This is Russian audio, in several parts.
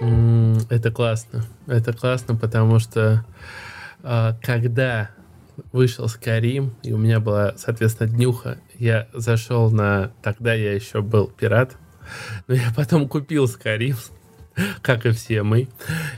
Это классно. Это классно, потому что а, когда вышел Скарим, и у меня была, соответственно, днюха, я зашел на... Тогда я еще был пират, но я потом купил Скарим, как и все мы.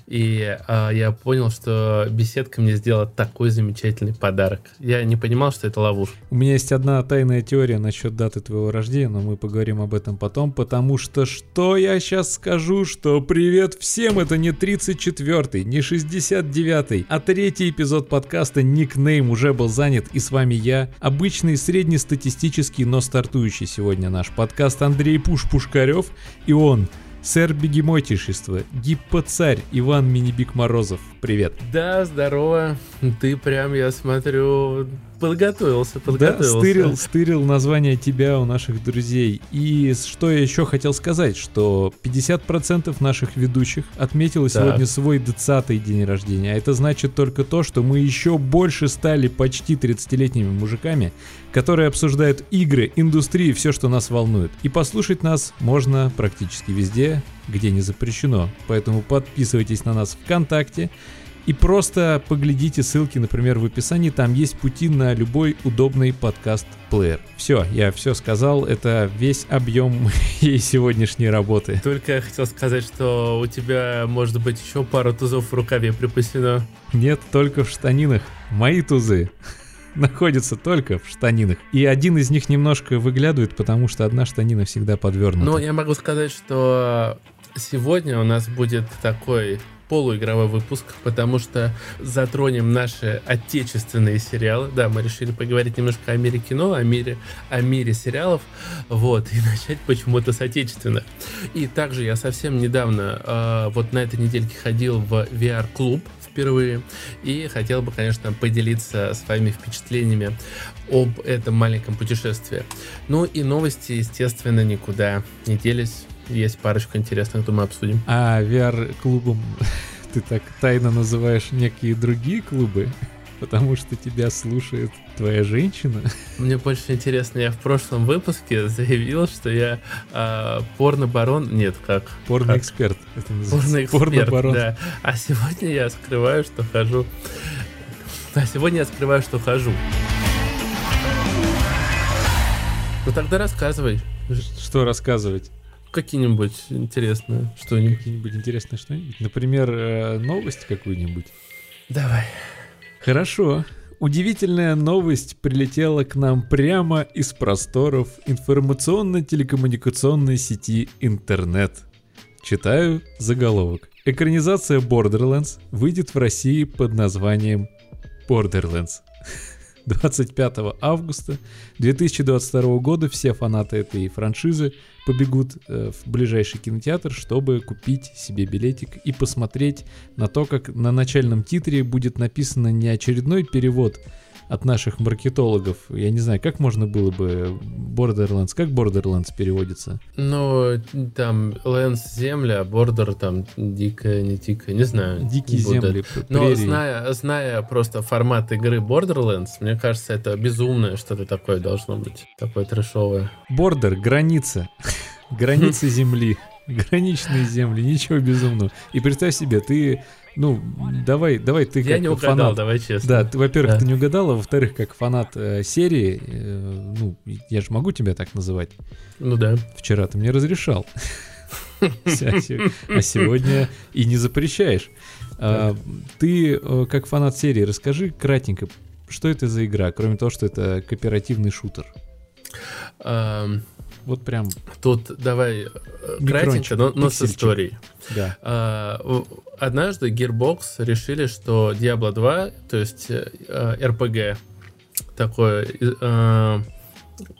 И э, я понял, что беседка мне сделала такой замечательный подарок. Я не понимал, что это ловушка. У меня есть одна тайная теория насчет даты твоего рождения, но мы поговорим об этом потом, потому что что я сейчас скажу, что привет всем, это не 34-й, не 69-й, а третий эпизод подкаста Никнейм уже был занят, и с вами я, обычный среднестатистический, но стартующий сегодня наш подкаст Андрей Пуш-Пушкарев, и он — Сэр Бегемотишество, Гиппоцарь Иван Минибик Морозов. Привет. Да, здорово. Ты прям, я смотрю, подготовился, подготовился. Да, стырил, стырил название тебя у наших друзей. И что я еще хотел сказать, что 50% наших ведущих отметило так. сегодня свой 20-й день рождения. А это значит только то, что мы еще больше стали почти 30-летними мужиками, которые обсуждают игры, индустрию, все, что нас волнует. И послушать нас можно практически везде, где не запрещено. Поэтому подписывайтесь на нас ВКонтакте, и просто поглядите ссылки, например, в описании, там есть пути на любой удобный подкаст-плеер. Все, я все сказал, это весь объем моей сегодняшней работы. Только я хотел сказать, что у тебя, может быть, еще пару тузов в рукаве припасено. Нет, только в штанинах. Мои тузы находятся только в штанинах. И один из них немножко выглядывает, потому что одна штанина всегда подвернута. Ну, я могу сказать, что сегодня у нас будет такой полуигровой выпуск, потому что затронем наши отечественные сериалы. Да, мы решили поговорить немножко о мире кино, о мире, о мире сериалов, вот, и начать почему-то с отечественных. И также я совсем недавно, э, вот на этой недельке ходил в VR-клуб, впервые. И хотел бы, конечно, поделиться своими впечатлениями об этом маленьком путешествии. Ну и новости, естественно, никуда не делись. Есть парочка интересных, думаю, обсудим. А VR-клубом ты так тайно называешь некие другие клубы? Потому что тебя слушает твоя женщина. Мне больше интересно, я в прошлом выпуске заявил, что я э, порно-барон. Нет, как? Порно-эксперт. Это называется. Порно-эксперт, порно да. А сегодня я скрываю, что хожу. А сегодня я скрываю, что хожу. Ну тогда рассказывай. Что рассказывать? Какие-нибудь интересные что-нибудь. Какие-нибудь интересные что-нибудь? Например, э, новость какую-нибудь? Давай. Хорошо. Удивительная новость прилетела к нам прямо из просторов информационно-телекоммуникационной сети интернет. Читаю заголовок. Экранизация Borderlands выйдет в России под названием Borderlands. 25 августа 2022 года. Все фанаты этой франшизы побегут э, в ближайший кинотеатр, чтобы купить себе билетик и посмотреть на то, как на начальном титре будет написано не очередной перевод от наших маркетологов. Я не знаю, как можно было бы Borderlands, как Borderlands переводится? Ну, там Lands земля, а Border там дикая, не дикая, не знаю. Дикие земли, Но зная, зная просто формат игры Borderlands, мне кажется, это безумное что-то такое должно быть, такое трешовое. Бордер, граница, граница земли. Граничные земли, ничего безумного. И представь себе, ты ну, давай, давай ты Я как не угадал, фанат. давай честно. Да, ты, во-первых, да. ты не угадал, а во-вторых, как фанат э, серии, э, ну, я же могу тебя так называть. Ну да. Вчера ты мне разрешал. А сегодня и не запрещаешь. А, ты, э, как фанат серии, расскажи кратенько, что это за игра, кроме того, что это кооперативный шутер? Вот прям. Тут давай э, кратенько, но, но с историей. Да. А, однажды Gearbox решили, что Diablo 2, то есть э, RPG, такое, э,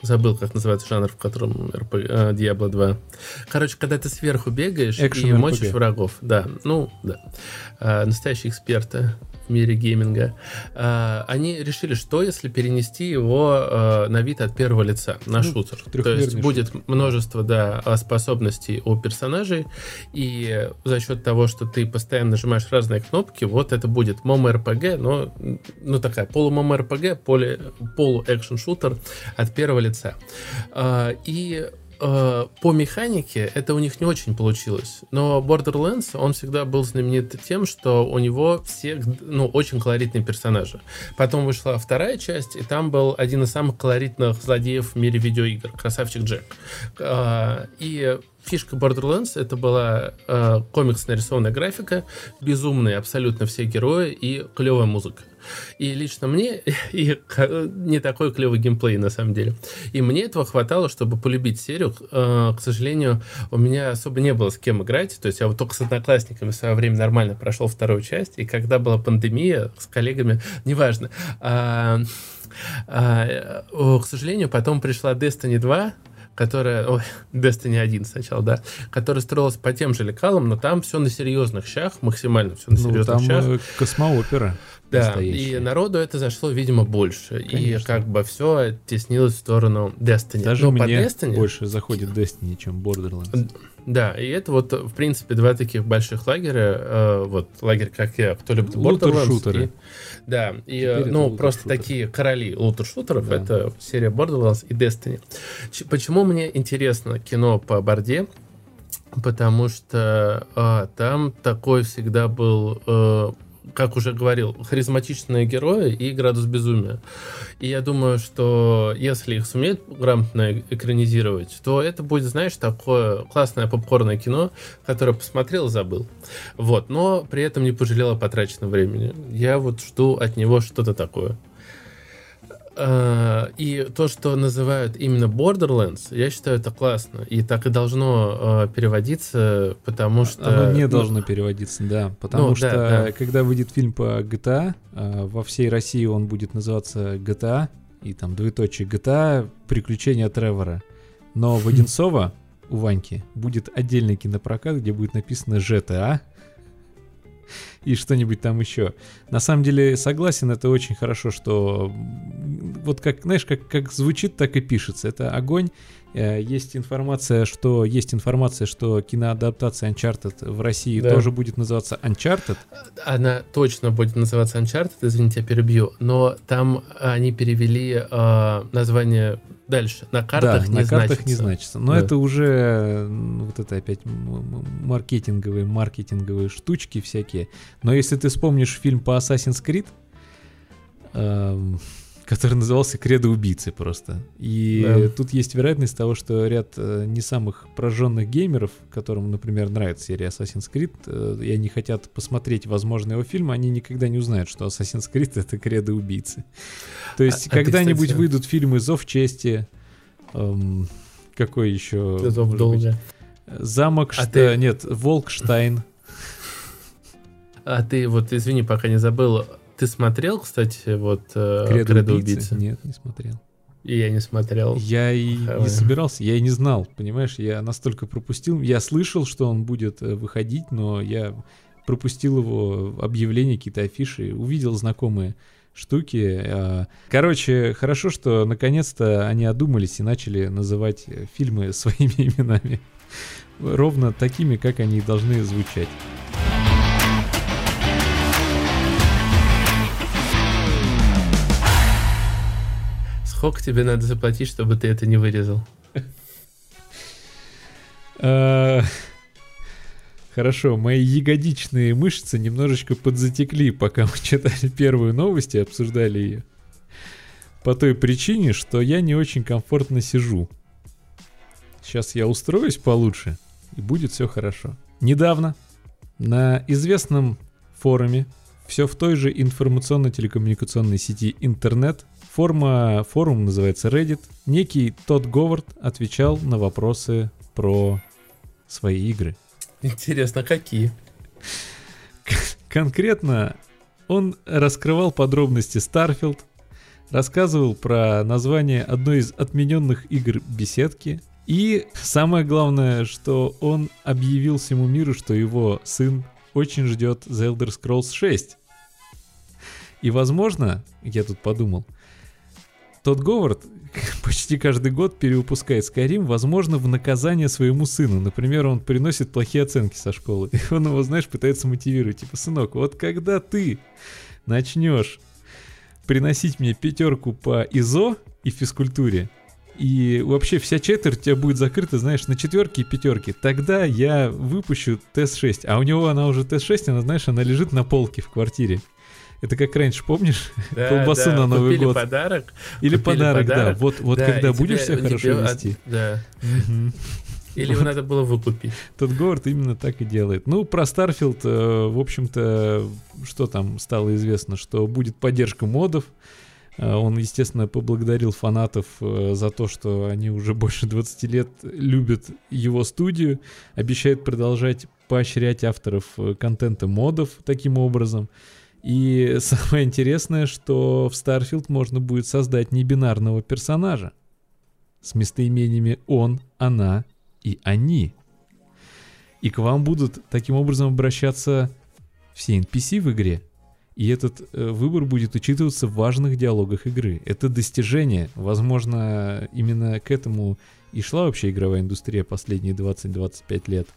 забыл, как называется жанр, в котором RPG, э, Diablo 2. Короче, когда ты сверху бегаешь Action и RPG. мочишь врагов. Да, ну, да. Э, настоящие эксперты мире гейминга, э, они решили, что если перенести его э, на вид от первого лица, на ну, шутер. То есть будет шутер. множество да, способностей у персонажей, и за счет того, что ты постоянно нажимаешь разные кнопки, вот это будет мом-РПГ, но ну, такая полу-мом-РПГ, полу-экшн-шутер от первого лица. Э, и э, по механике это у них не очень получилось. Но Borderlands, он всегда был знаменит тем, что у него все, ну, очень колоритные персонажи. Потом вышла вторая часть, и там был один из самых колоритных злодеев в мире видеоигр, красавчик Джек. Э, и фишка Borderlands это была э, комикс нарисованная графика, безумные абсолютно все герои и клевая музыка. И лично мне и не такой клевый геймплей на самом деле. И мне этого хватало, чтобы полюбить серию. Э, к сожалению, у меня особо не было с кем играть. То есть я вот только с одноклассниками в свое время нормально прошел вторую часть. И когда была пандемия с коллегами, неважно. А, а, к сожалению, потом пришла Destiny 2, которая, ой, Destiny 1 сначала, да, которая строилась по тем же лекалам, но там все на серьезных щах, максимально все на серьезных ну, там щах. космоопера. Да, и народу это зашло, видимо, больше. Конечно. И как бы все теснилось в сторону Destiny. Даже Но мне Destiny... больше заходит Destiny, чем Borderlands. Да, и это вот, в принципе, два таких больших лагеря. Э, вот лагерь, как я, кто любит Borderlands. шутеры Да, и, Теперь ну, просто такие короли лутер-шутеров. Да. Это серия Borderlands и Destiny. Ч- почему мне интересно кино по борде? Потому что а, там такой всегда был э, как уже говорил, харизматичные герои и градус безумия. И я думаю, что если их сумеют грамотно экранизировать, то это будет, знаешь, такое классное попкорное кино, которое посмотрел и забыл. Вот, но при этом не пожалел о потраченном времени. Я вот жду от него что-то такое. Э, и то, что называют именно Borderlands, я считаю, это классно. И так и должно э, переводиться, потому что... Оно не ну, должно переводиться, да. Потому ну, что, да, да. когда выйдет фильм по GTA, э, во всей России он будет называться GTA, и там двоеточие GTA «Приключения Тревора». Но в Одинцово у Ваньки будет отдельный кинопрокат, где будет написано GTA, и что-нибудь там еще. На самом деле, согласен, это очень хорошо, что вот как, знаешь, как, как звучит, так и пишется. Это огонь. Э, есть информация, что есть информация, что киноадаптация Uncharted в России да. тоже будет называться Uncharted. Она точно будет называться Uncharted, извините, я перебью. Но там они перевели э, название дальше. На картах да, не на картах значится. не значится. Но да. это уже вот это опять маркетинговые, маркетинговые штучки всякие. Но если ты вспомнишь фильм по Assassin's Creed, эм, который назывался «Кредо убийцы» просто. И да. тут есть вероятность того, что ряд э, не самых прожженных геймеров, которым, например, нравится серия Assassin's Creed, э, и они хотят посмотреть, возможно, его фильм, они никогда не узнают, что Assassin's Creed — это «Кредо убийцы». То есть а, когда-нибудь а выйдут фильмы «Зов чести», эм, какой еще? «Зов долга». Замок, а что... Ты... Нет, Волкштайн. А ты вот, извини, пока не забыл, ты смотрел, кстати, вот э, Кредо, Кредо убийцы? убийцы? Нет, не смотрел. И я не смотрел. Я и не собирался, я и не знал, понимаешь, я настолько пропустил. Я слышал, что он будет э, выходить, но я пропустил его объявления, какие-то афиши, увидел знакомые штуки. А, короче, хорошо, что наконец-то они одумались и начали называть фильмы своими именами. Ровно такими, как они должны звучать. Сколько тебе надо заплатить, чтобы ты это не вырезал? А, хорошо, мои ягодичные мышцы немножечко подзатекли, пока мы читали первую новость и обсуждали ее. По той причине, что я не очень комфортно сижу. Сейчас я устроюсь получше, и будет все хорошо. Недавно на известном форуме, все в той же информационно-телекоммуникационной сети интернет, Форма, форум называется Reddit. Некий Тодд Говард отвечал на вопросы про свои игры. Интересно, какие? Конкретно он раскрывал подробности Starfield, рассказывал про название одной из отмененных игр беседки. И самое главное, что он объявил всему миру, что его сын очень ждет The Elder Scrolls 6. И возможно, я тут подумал, тот Говард почти каждый год перевыпускает Skyrim, возможно, в наказание своему сыну. Например, он приносит плохие оценки со школы. И он его, знаешь, пытается мотивировать. Типа, сынок, вот когда ты начнешь приносить мне пятерку по ИЗО и физкультуре, и вообще вся четверть у тебя будет закрыта, знаешь, на четверки и пятерки. Тогда я выпущу TES 6. А у него она уже TES 6, она, знаешь, она лежит на полке в квартире. Это как раньше, помнишь? Да, Колбасу да, на Новый купили год. подарок. Или купили подарок, да. подарок. Вот, вот Да, когда будешь тебе- себя хорошо от- вести. Да. Мгм. Или его надо было выкупить. Тодд Говард именно так и делает. Ну, про Starfield, э, в общем-то, что там стало известно, что будет поддержка модов. Э, Он, естественно, поблагодарил фанатов э, за то, что они уже больше 20 лет любят его студию. Обещает продолжать поощрять авторов контента модов таким образом. И самое интересное, что в Starfield можно будет создать небинарного персонажа с местоимениями он, она и они. И к вам будут таким образом обращаться все NPC в игре. И этот э, выбор будет учитываться в важных диалогах игры. Это достижение. Возможно, именно к этому и шла вообще игровая индустрия последние 20-25 лет.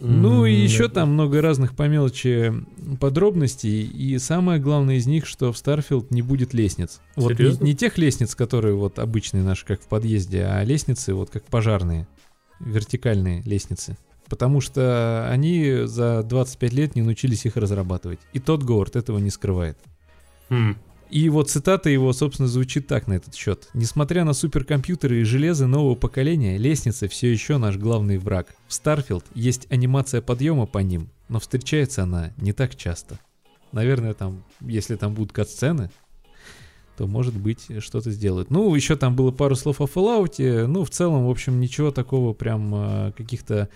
Ну и еще там много разных по мелочи подробностей. И самое главное из них, что в Starfield не будет лестниц. Вот не, не тех лестниц, которые вот обычные наши, как в подъезде, а лестницы вот как пожарные. Вертикальные лестницы. Потому что они за 25 лет не научились их разрабатывать. И тот Говард этого не скрывает. М, И вот цитата его, собственно, звучит так на этот счет. Несмотря на суперкомпьютеры и железо нового поколения, лестница все еще наш главный враг. В Starfield есть анимация подъема по ним, но встречается она не так часто. Наверное, там, если там будут кат-сцены, то, может быть, что-то сделают. Ну, еще там было пару слов о Fallout. Ну, в целом, в общем, ничего такого прям э, каких-то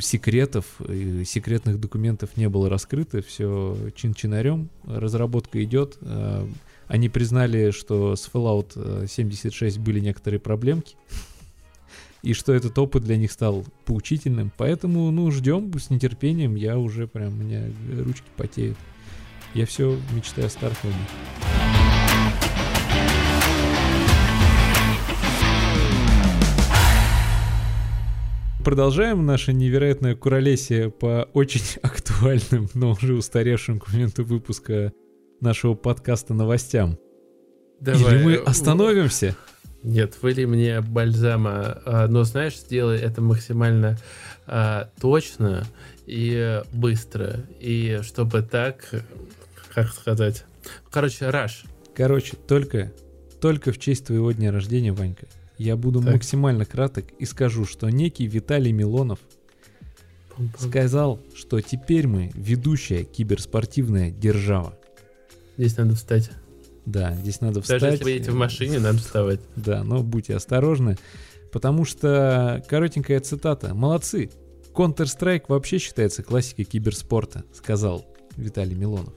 секретов, секретных документов не было раскрыто, все чин-чинарем, разработка идет. Э, Они признали, что с Fallout э, 76 были некоторые проблемки, и что этот опыт для них стал поучительным. Поэтому, ну, ждем с нетерпением. Я уже прям, у меня ручки потеют. Я все мечтаю о Старфилде. Продолжаем наше невероятное куролесие по очень актуальным, но уже устаревшим к моменту выпуска нашего подкаста новостям. давай, Или мы э, остановимся? Нет, выли мне бальзама, а, но знаешь, сделай это максимально а, точно и быстро, и чтобы так, как сказать, короче, раш. Короче, только, только в честь твоего дня рождения, Ванька, я буду Так. максимально краток и скажу, что некий Виталий Милонов сказал, что теперь мы ведущая киберспортивная держава. Здесь надо встать. Да, здесь надо встать. Даже если вы едете в машине, надо вставать. Да, но будьте осторожны, потому что коротенькая цитата. Молодцы. Counter-Strike вообще считается классикой киберспорта, сказал Виталий Милонов.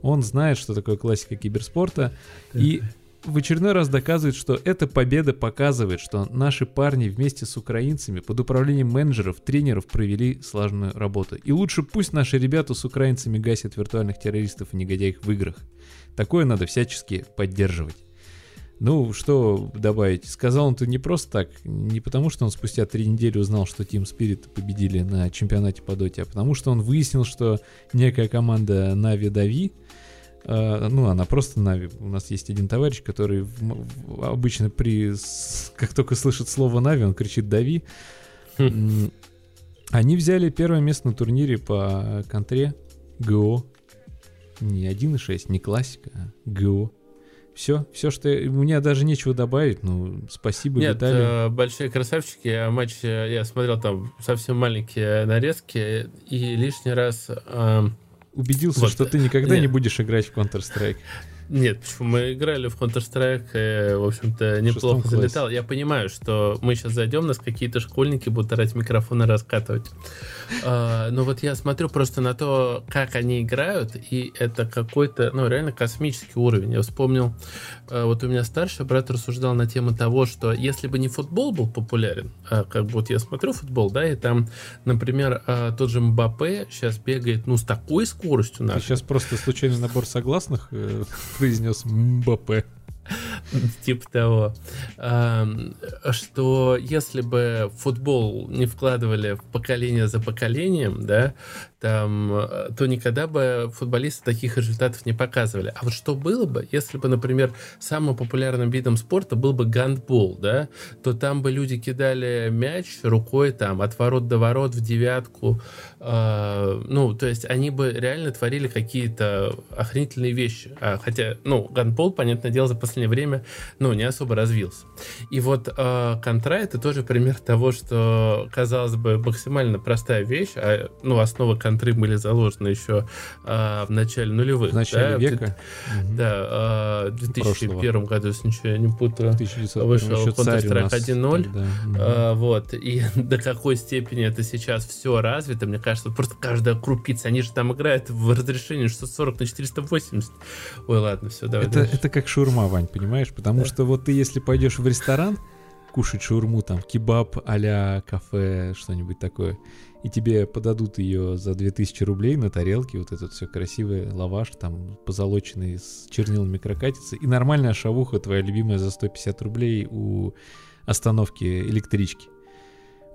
Он знает, что такое классика киберспорта, и в очередной раз доказывает, что эта победа показывает, что наши парни вместе с украинцами под управлением менеджеров, тренеров провели слаженную работу. И лучше пусть наши ребята с украинцами гасят виртуальных террористов и негодяев в играх. Такое надо всячески поддерживать. Ну, что добавить? Сказал он это не просто так, не потому что он спустя три недели узнал, что Team Spirit победили на чемпионате по доте, а потому что он выяснил, что некая команда Navi э, ну, она просто Нави. У нас есть один товарищ, который в- в- обычно при, с- как только слышит слово Нави, он кричит Дави. М, Они взяли первое место на турнире по контре ГО. Не 1.6, не классика, а ГО. Все, все, что... я- У меня даже нечего добавить, ну, спасибо, Нет, Виталий. э, большие красавчики, а матч э, я смотрел там совсем маленькие нарезки, и лишний раз... э, Убедился, вот, что ты никогда нет. не будешь играть в Counter-Strike. Нет, почему мы играли в Counter-Strike, э, в общем-то, неплохо залетал. Я понимаю, что мы сейчас зайдем, нас какие-то школьники будут орать микрофоны раскатывать. А, Но вот я смотрю просто на то, как они играют, и это какой-то, ну, реально космический уровень. Я вспомнил, вот у меня старший брат рассуждал на тему того, что если бы не футбол был популярен, а как бы вот я смотрю футбол, да, и там, например, а, тот же Мбаппе сейчас бегает, ну, с такой скоростью Ты нашей, сейчас просто случайный набор согласных э, произнес Мбаппе. Типа того. Что если бы футбол не вкладывали в поколение за поколением, да, там, э, то никогда бы футболисты таких результатов не показывали. А вот что было бы, если бы, например, самым популярным видом спорта был бы гандбол, да, то там бы люди кидали мяч рукой там от ворот до ворот в девятку, э, ну, то есть они бы реально творили какие-то охренительные вещи. А, хотя, ну, гандбол, понятное дело, за последнее время, ну, не особо развился. И вот э, контра это тоже пример того, что, казалось бы, максимально простая вещь, а, ну, основа контры были заложены еще э, в начале нулевых. В начале да, века? В, да, э, в 2001 Прошлого. году, если ничего я не путаю, вышел Counter-Strike 1.0. Да. Э, вот, и до какой степени это сейчас все развито, мне кажется, просто каждая крупица, они же там играют в разрешении 640 на 480. Ой, ладно, все, давай это, это как шаурма, Вань, понимаешь? Потому да. что вот ты, если пойдешь в ресторан, кушать шаурму, там, кебаб а кафе, что-нибудь такое, и тебе подадут ее за 2000 рублей на тарелке, вот этот все красивый лаваш, там, позолоченный с чернилами крокатицы, и нормальная шавуха твоя любимая за 150 рублей у остановки электрички.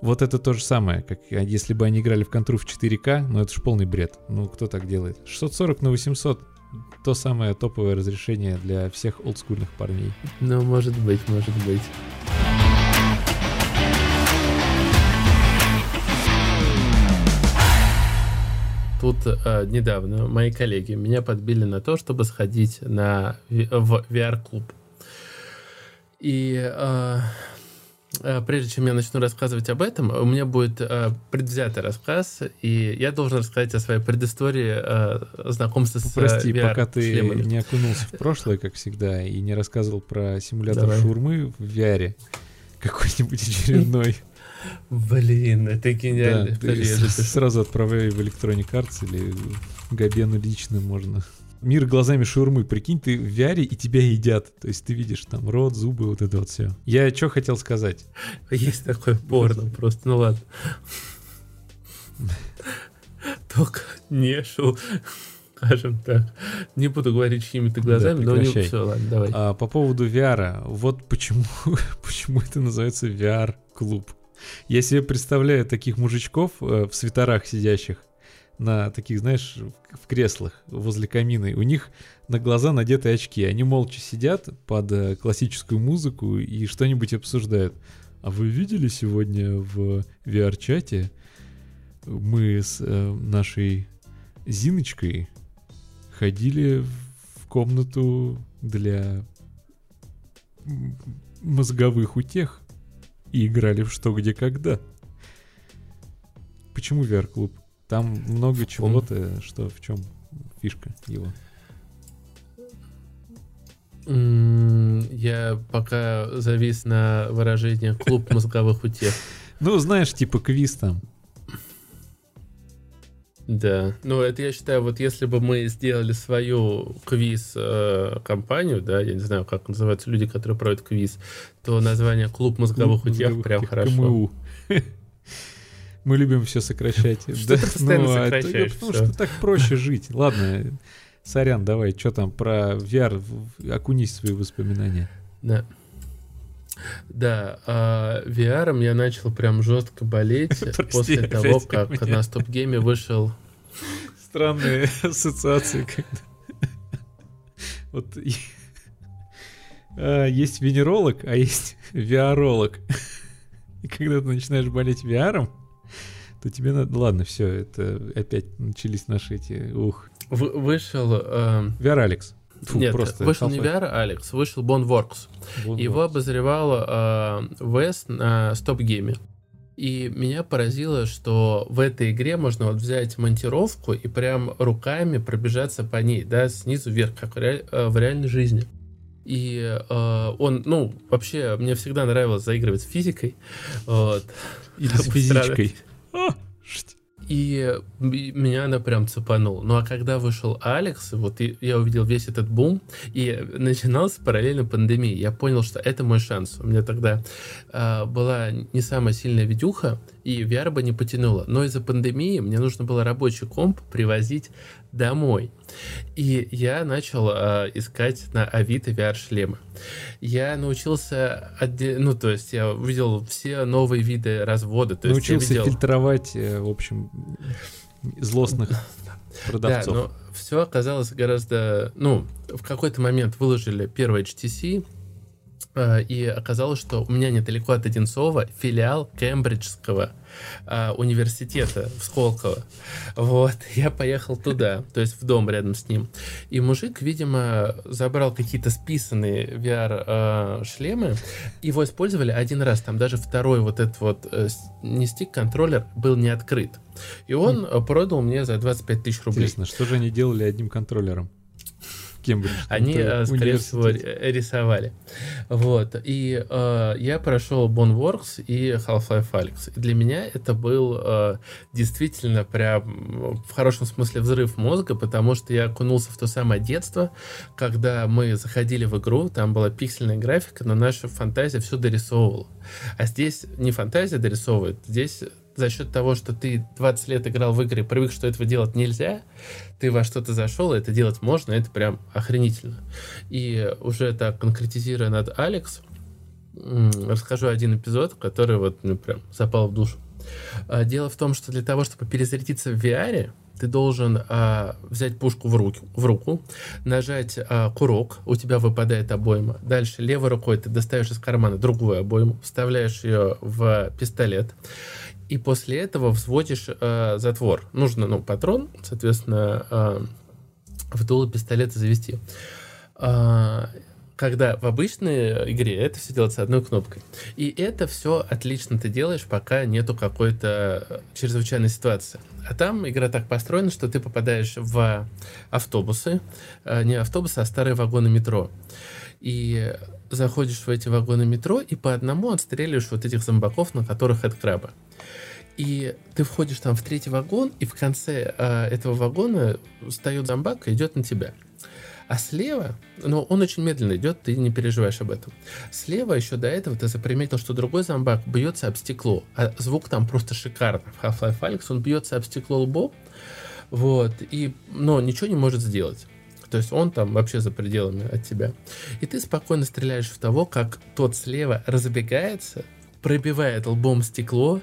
Вот это то же самое, как если бы они играли в контру в 4К, ну это же полный бред. Ну кто так делает? 640 на 800 то самое топовое разрешение для всех олдскульных парней. Ну, может быть, может быть. Тут э, недавно мои коллеги меня подбили на то, чтобы сходить на, в VR-клуб. И э, э, прежде чем я начну рассказывать об этом, у меня будет э, предвзятый рассказ, и я должен рассказать о своей предыстории э, знакомства с Прости, VR пока ты шлемами. не окунулся в прошлое, как всегда, и не рассказывал про симулятор Давай. шаурмы в VR какой-нибудь очередной. Блин, это гениально. Да, ты сразу отправляй в Electronic Arts или Габену лично можно. Мир глазами шаурмы. Прикинь, ты в VR и тебя едят. То есть ты видишь там рот, зубы, вот это вот все. Я что хотел сказать? Есть такое порно просто, ну ладно. Только не шу скажем так. Не буду говорить чьими-то глазами, да, но не все, ладно, давай. А, по поводу VR, вот почему, почему это называется VR-клуб. Я себе представляю таких мужичков э, в свитерах сидящих на таких, знаешь, в креслах возле камина. У них на глаза надеты очки. Они молча сидят под э, классическую музыку и что-нибудь обсуждают. А вы видели сегодня в VR-чате мы с э, нашей Зиночкой ходили в комнату для мозговых утех и играли в что, где, когда. Почему VR-клуб? Там много чего-то, что в чем фишка его. Я пока завис на выражение клуб мозговых утех. Ну, знаешь, типа квиз там. Да, ну это я считаю, вот если бы мы сделали свою квиз-компанию, э, да, я не знаю, как называются люди, которые проводят квиз, то название «Клуб мозговых утех» прям хорошо. Мы любим все сокращать. Что ты постоянно ну, а сокращаешь? Потому что так проще жить. Ладно, сорян, давай, что там про VR, окунись в свои воспоминания. Да. Да, а VR я начал прям жестко болеть после того, как на стоп-гейме вышел... Странные ассоциации, когда... Вот а, есть венеролог, а есть VR-олог. И когда ты начинаешь болеть VR, то тебе надо... Ладно, все, это опять начались наши эти... Ух. Вышел... Э... VR Алекс. Фу, Нет, просто вышел не VR, Алекс, вышел Boneworks. Boneworks. Его обозревал э, Вес на стоп-гейме. И меня поразило, что в этой игре можно вот взять монтировку и прям руками пробежаться по ней, да, снизу вверх, как в, реаль, э, в реальной жизни. И э, он, ну, вообще, мне всегда нравилось заигрывать с физикой. Вот. Или с физичкой. И меня она прям цепанула. Ну а когда вышел Алекс, вот я увидел весь этот бум, и начинался параллельно пандемия. Я понял, что это мой шанс. У меня тогда э, была не самая сильная видюха, и VR бы не потянуло. Но из-за пандемии мне нужно было рабочий комп привозить домой. И я начал э, искать на Авито VR-шлемы. Я научился, отде... ну, то есть я увидел все новые виды развода. То научился есть я видел... фильтровать, э, в общем, злостных продавцов. Да, но все оказалось гораздо... Ну, в какой-то момент выложили первый HTC, и оказалось, что у меня недалеко от Одинцова филиал Кембриджского э, университета в Сколково. Вот, я поехал туда, то есть в дом рядом с ним. И мужик, видимо, забрал какие-то списанные VR-шлемы, э, его использовали один раз, там даже второй вот этот вот э, не стик-контроллер был не открыт. И он mm. продал мне за 25 тысяч рублей. Интересно, что же они делали одним контроллером? Кембридж. Они, э, скорее всего, рисовали. Вот. И э, я прошел Boneworks и Half-Life Alyx. И для меня это был э, действительно прям в хорошем смысле взрыв мозга, потому что я окунулся в то самое детство, когда мы заходили в игру, там была пиксельная графика, но наша фантазия все дорисовывала. А здесь не фантазия дорисовывает, здесь за счет того, что ты 20 лет играл в игры, привык, что этого делать нельзя, ты во что-то зашел, это делать можно, это прям охренительно. И уже так конкретизируя над Алекс, расскажу один эпизод, который вот ну, прям запал в душу. А, дело в том, что для того, чтобы перезарядиться в VR, ты должен а, взять пушку в, руки, в руку, нажать а, курок, у тебя выпадает обойма. Дальше левой рукой ты достаешь из кармана другую обойму, вставляешь ее в пистолет и после этого взводишь э, затвор. Нужно, ну, патрон, соответственно, э, в дуло пистолета завести. Э, когда в обычной игре это все делается одной кнопкой. И это все отлично ты делаешь, пока нету какой-то чрезвычайной ситуации. А там игра так построена, что ты попадаешь в автобусы, э, не автобусы, а старые вагоны метро. И заходишь в эти вагоны метро и по одному отстреливаешь вот этих зомбаков, на которых это краба. И ты входишь там в третий вагон, и в конце э, этого вагона встает зомбак и идет на тебя. А слева, ну, он очень медленно идет, ты не переживаешь об этом. Слева еще до этого ты заприметил, что другой зомбак бьется об стекло, а звук там просто шикарный. В Half-Life Alyx он бьется об стекло лбом, вот, и, но ничего не может сделать. То есть он там вообще за пределами от тебя. И ты спокойно стреляешь в того, как тот слева разбегается, пробивает лбом стекло,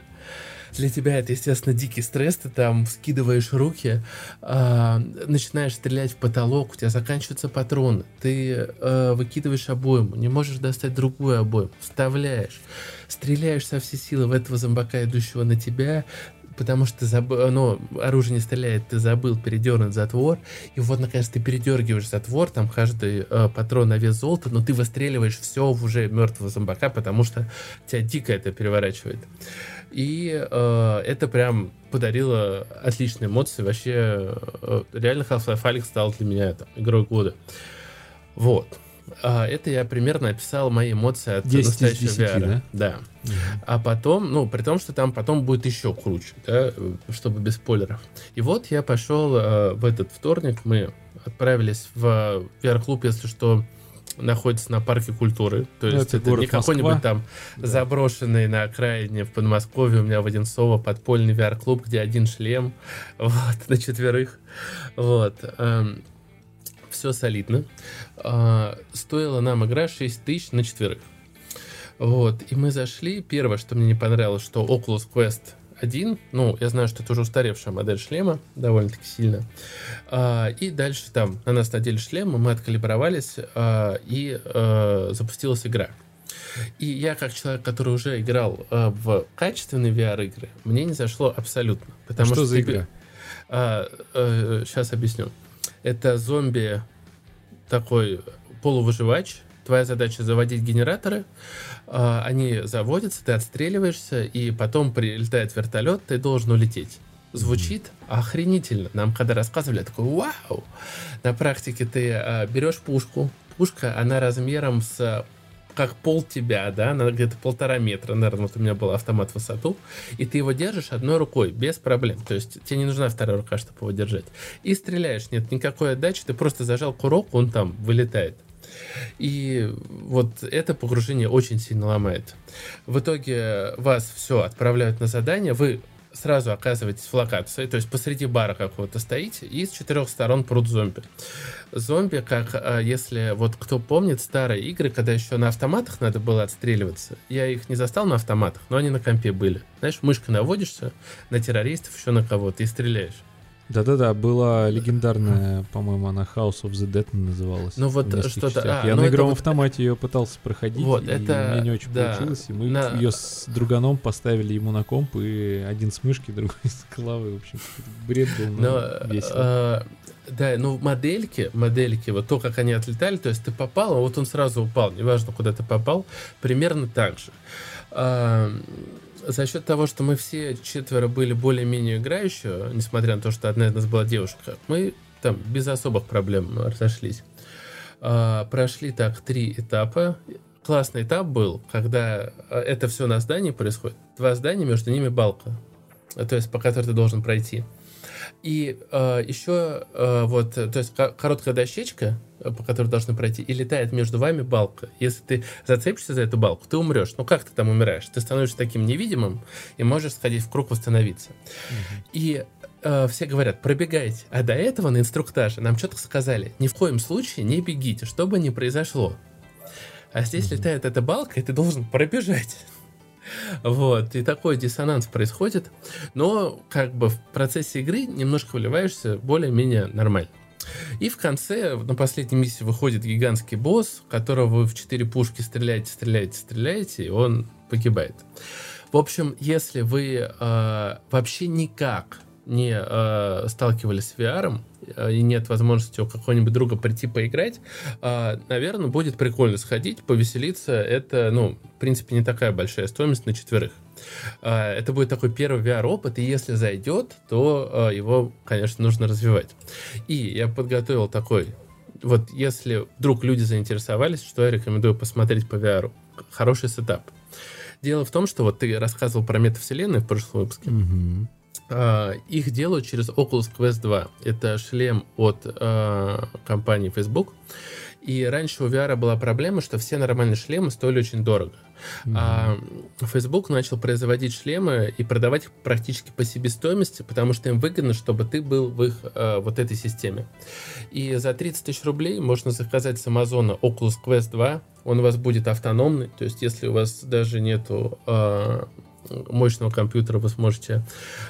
для тебя это, естественно, дикий стресс, ты там скидываешь руки, э, начинаешь стрелять в потолок, у тебя заканчиваются патроны, ты э, выкидываешь обойму, не можешь достать другую обойму, вставляешь, стреляешь со всей силы в этого зомбака, идущего на тебя, потому что забыл, ну, оружие не стреляет, ты забыл передернуть затвор, и вот, наконец, ты передергиваешь затвор, там каждый э, патрон на вес золота, но ты выстреливаешь все в уже мертвого зомбака, потому что тебя дико это переворачивает. И э, это прям подарило отличные эмоции. Вообще, э, реально Half-Life Alyx стал для меня там, игрой года. Вот. А, это я примерно описал мои эмоции от настоящего 10, VR. Да? да. А потом, ну, при том, что там потом будет еще круче, да, чтобы без спойлеров. И вот я пошел э, в этот вторник, мы отправились в VR-клуб, если что, находится на парке культуры. То есть это, это не какой-нибудь там да. заброшенный на окраине в Подмосковье. У меня в Одинцово подпольный VR-клуб, где один шлем вот, на четверых. Вот. Все солидно. Э, стоила нам игра 6 тысяч на четверых. Вот, и мы зашли. Первое, что мне не понравилось, что Oculus Quest один. Ну, я знаю, что это уже устаревшая модель шлема, довольно-таки сильно. А, и дальше там на нас надели шлемы, мы откалибровались, а, и а, запустилась игра. И я, как человек, который уже играл а, в качественные VR-игры, мне не зашло абсолютно. Потому а что, что за игра? А, а, сейчас объясню. Это зомби такой полувыживач, Твоя задача заводить генераторы, а, они заводятся, ты отстреливаешься, и потом прилетает вертолет, ты должен улететь. Звучит охренительно. Нам когда рассказывали, я такой, вау! На практике ты а, берешь пушку, пушка, она размером с как пол тебя, да, она где-то полтора метра, наверное, вот у меня был автомат в высоту, и ты его держишь одной рукой, без проблем, то есть тебе не нужна вторая рука, чтобы его держать, и стреляешь, нет никакой отдачи, ты просто зажал курок, он там вылетает. И вот это погружение очень сильно ломает. В итоге вас все отправляют на задание, вы сразу оказываетесь в локации, то есть посреди бара какого-то стоите, и с четырех сторон прут зомби. Зомби, как а, если вот кто помнит старые игры, когда еще на автоматах надо было отстреливаться, я их не застал на автоматах, но они на компе были. Знаешь, мышкой наводишься на террористов, еще на кого-то и стреляешь. Да-да-да, была легендарная, по-моему, она House of the Dead называлась. Ну вот что-то... А, я ну на игровом вот... автомате ее пытался проходить, вот, и это... мне не очень да, получилось. И мы на... ее с друганом поставили ему на комп, и один с мышки, другой с клавы. В общем, бред был, но, но весело. А, да, ну модельки, модельки, вот то, как они отлетали, то есть ты попал, а вот он сразу упал, неважно, куда ты попал, примерно так же. А, за счет того, что мы все четверо были более-менее играющие, несмотря на то, что одна из нас была девушка, мы там без особых проблем разошлись. А, прошли так три этапа. Классный этап был, когда а, это все на здании происходит. Два здания, между ними балка, то есть по которой ты должен пройти. И э, еще э, вот, то есть короткая дощечка, по которой должны пройти, и летает между вами балка. Если ты зацепишься за эту балку, ты умрешь. Ну как ты там умираешь? Ты становишься таким невидимым и можешь сходить в круг, восстановиться. Угу. И э, все говорят, пробегайте. А до этого на инструктаже нам что-то сказали, ни в коем случае не бегите, что бы ни произошло. А здесь угу. летает эта балка, и ты должен пробежать. Вот, и такой диссонанс происходит, но как бы в процессе игры немножко вливаешься более-менее нормально. И в конце, на последней миссии выходит гигантский босс, которого вы в четыре пушки стреляете, стреляете, стреляете, и он погибает. В общем, если вы э, вообще никак не э, сталкивались с VR, э, и нет возможности у какого-нибудь друга прийти поиграть, э, наверное, будет прикольно сходить, повеселиться. Это, ну, в принципе, не такая большая стоимость на четверых. Э, это будет такой первый VR-опыт, и если зайдет, то э, его, конечно, нужно развивать. И я подготовил такой вот если вдруг люди заинтересовались, что я рекомендую посмотреть по VR. Хороший сетап. Дело в том, что вот ты рассказывал про метавселенную в прошлом выпуске. Mm-hmm. А, их делают через Oculus Quest 2. Это шлем от э, компании Facebook. И раньше у VR была проблема, что все нормальные шлемы стоили очень дорого. Mm-hmm. А Facebook начал производить шлемы и продавать их практически по себестоимости, потому что им выгодно, чтобы ты был в их э, вот этой системе. И за 30 тысяч рублей можно заказать с Амазона Oculus Quest 2. Он у вас будет автономный, то есть если у вас даже нету э, мощного компьютера вы сможете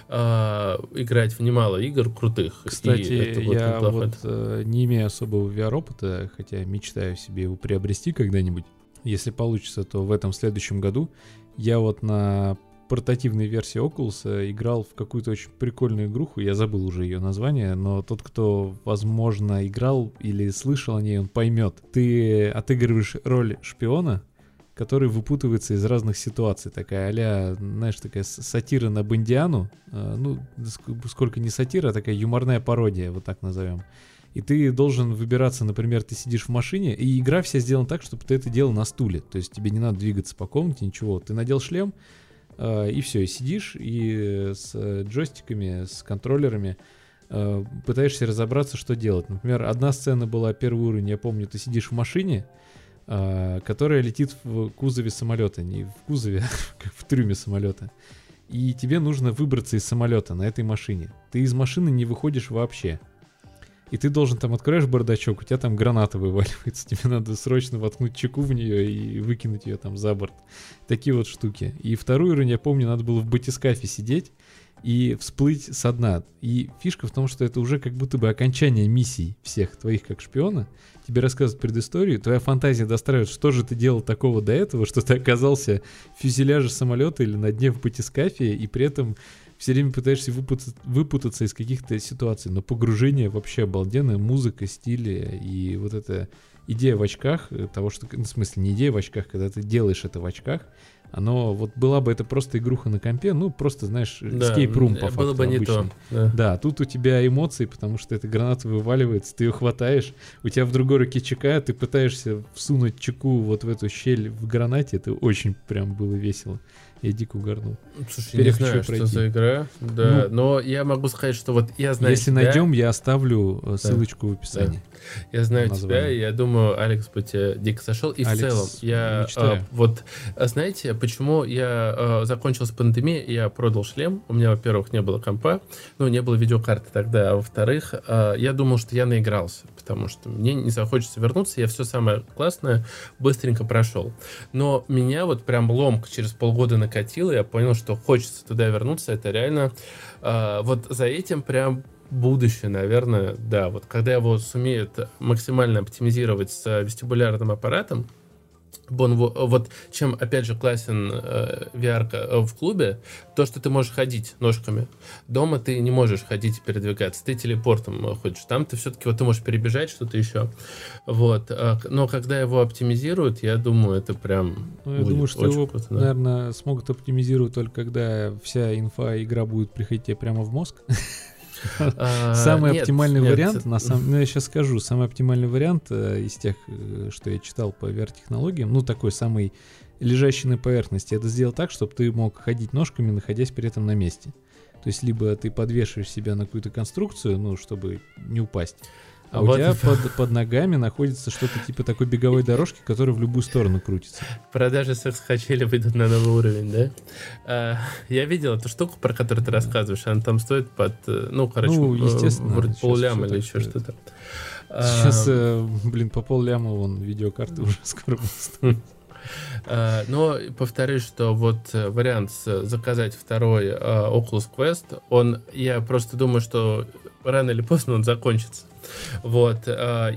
э, играть в немало игр крутых. Кстати, я вот э, не имею особого VR-опыта, хотя мечтаю себе его приобрести когда-нибудь. Если получится, то в этом следующем году я вот на портативной версии Oculus играл в какую-то очень прикольную игруху, я забыл уже ее название, но тот, кто, возможно, играл или слышал о ней, он поймет. Ты отыгрываешь роль шпиона, который выпутывается из разных ситуаций. Такая а знаешь, такая сатира на Бондиану. А, ну, сколько не сатира, а такая юморная пародия, вот так назовем. И ты должен выбираться, например, ты сидишь в машине, и игра вся сделана так, чтобы ты это делал на стуле. То есть тебе не надо двигаться по комнате, ничего. Ты надел шлем, а, и все, и сидишь, и с джойстиками, с контроллерами пытаешься разобраться, что делать. Например, одна сцена была, первый уровень, я помню, ты сидишь в машине, а, которая летит в кузове самолета, не в кузове, а как в трюме самолета. И тебе нужно выбраться из самолета на этой машине. Ты из машины не выходишь вообще. И ты должен там откроешь бардачок, у тебя там граната вываливается, тебе надо срочно воткнуть чеку в нее и выкинуть ее там за борт. Такие вот штуки. И вторую уровень, я помню, надо было в батискафе сидеть и всплыть со дна. И фишка в том, что это уже как будто бы окончание миссий всех твоих как шпиона тебе рассказывают предысторию, твоя фантазия достраивает, что же ты делал такого до этого, что ты оказался в фюзеляже самолета или на дне в батискафе, и при этом все время пытаешься выпутаться, выпутаться из каких-то ситуаций. Но погружение вообще обалденное, музыка, стили и вот эта идея в очках, э, того, что, ну, в смысле, не идея в очках, когда ты делаешь это в очках, оно вот была бы это просто игруха на компе, ну просто знаешь да, escape room по факту было бы не то. Да. да, тут у тебя эмоции, потому что эта граната вываливается, ты ее хватаешь, у тебя в другой руке чека, ты пытаешься всунуть чеку вот в эту щель в гранате, это очень прям было весело. Я дико угорнул. Слушай, Теперь не я хочу знаю, что пройти. за игра. Да, Ну, но я могу сказать, что вот я знаю Если тебя, найдем, я оставлю э, ссылочку в описании. Я знаю название. тебя, и я думаю, Алекс бы тебе дико сошел. И в Алекс, целом, я мечтаю. а, вот, знаете, почему я а, закончил с пандемией, я продал шлем. У меня, во-первых, не было компа, ну, не было видеокарты тогда, а во-вторых, а, я думал, что я наигрался, потому что мне не захочется вернуться, я все самое классное быстренько прошел. Но меня вот прям ломка через полгода накатила, я понял, что хочется туда вернуться, это реально... а, вот за этим прям будущее, наверное, да. Вот когда его сумеют максимально оптимизировать с э, вестибулярным аппаратом, он во- вот чем, опять же, классен э, VR э, в клубе, то, что ты можешь ходить ножками. Дома ты не можешь ходить и передвигаться, ты телепортом э, ходишь. Там ты все-таки вот ты можешь перебежать что-то еще. Вот. к- Но когда его оптимизируют, я думаю, это прям Ну, я думаю, что его, круто, да. наверное, смогут оптимизировать только когда вся инфа игра будет приходить тебе прямо в мозг. А, Самый нет, оптимальный нет, вариант, на самом ну, я сейчас скажу, самый оптимальный вариант э, из тех, э, что я читал по VR-технологиям, ну, такой самый лежащий на поверхности, это сделать так, чтобы ты мог ходить ножками, находясь при этом на месте. То есть, либо ты подвешиваешь себя на какую-то конструкцию, ну, чтобы не упасть, а у Вот тебя это- под, под ногами находится что-то типа такой беговой дорожки, которая в любую сторону крутится. Продажи секс-хачели выйдут на новый уровень, да? А, я видел эту штуку, про которую ты рассказываешь. Она там стоит под, э, ну, короче, Ну, э, естественно, вроде полляма или еще стоит. что-то. Сейчас, А, э, блин, по пол ляма вон видеокарты уже скоро будут стоить. А, но повторюсь, что вот э, вариант с- заказать второй Oculus Quest, он, я просто думаю, что рано или поздно он закончится. Вот,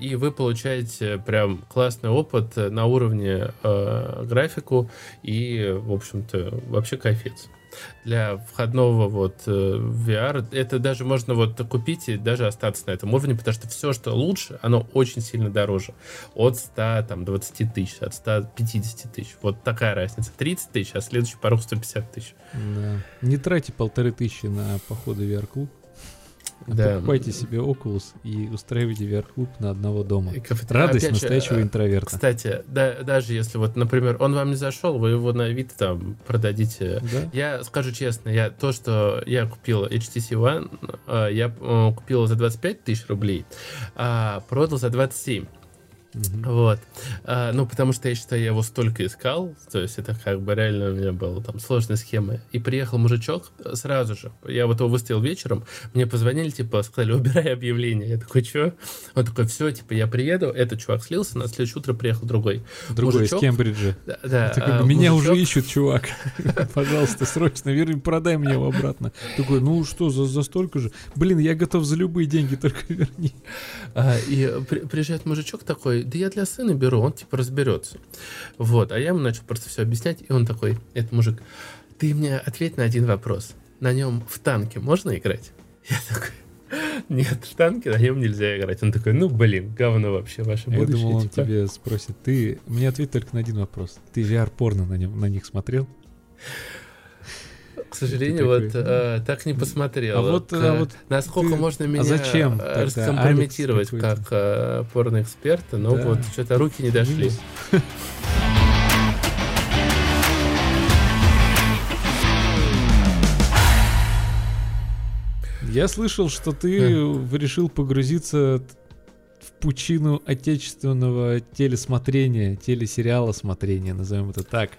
и вы получаете прям классный опыт э, на уровне э, графику и, в общем-то, вообще кайфец. Для входного вот э, VR это даже можно вот купить и даже остаться на этом уровне, потому что все, что лучше, оно очень сильно дороже. От 100, там, 20 тысяч, от 150 тысяч. Вот такая разница. 30 тысяч, а следующий порог 150 тысяч. Да. Не тратьте полторы тысячи на походы в VR-клуб. А Да. Покупайте себе Oculus и устраивайте VR-клуб на одного дома. И кафе- Радость Опять же, настоящего э, интроверта. Кстати, да, даже если вот, например, он вам не зашел, вы его на вид там продадите. Да? Я скажу честно, я то, что я купил HTC One, э, я э, купил за 25 тысяч рублей, а продал за 27. Мгм. Вот. А, ну, потому что я считаю, я его столько искал. То есть это как бы реально у меня была там сложная схема. И приехал мужичок сразу же. Я вот его выставил вечером. Мне позвонили, типа, сказали, убирай объявление. Я такой, что? Он такой, все, типа, я приеду. Этот чувак слился, на следующее утро приехал другой. Другой из мужичок- Кембриджа. Да, да, Такой, а, меня мужичок- уже ищут, чувак. Пожалуйста, срочно верни, продай мне его обратно. Такой, ну что, за, за столько же? Блин, я готов за любые деньги, только верни. А, и при- приезжает мужичок такой, да я для сына беру, он типа разберется. Вот, а я ему начал просто все объяснять, и он такой, этот мужик, ты мне ответь на один вопрос. На нем в танке можно играть? Я такой, нет, в танке на нем нельзя играть. Он такой, ну блин, говно вообще ваше Я будущее. думал, он типа. тебе спросит, ты, мне ответь только на один вопрос. Ты VR-порно на, нем, на них смотрел? К сожалению, такой, вот э, так не посмотрел. А вот, К- а вот насколько ты- можно а меня зачем э, тогда, раскомпрометировать как э, порноэксперта, но Да. вот что-то руки не дошли. Я слышал, что ты решил погрузиться в пучину отечественного телесмотрения, телесериала смотрения, назовем это так.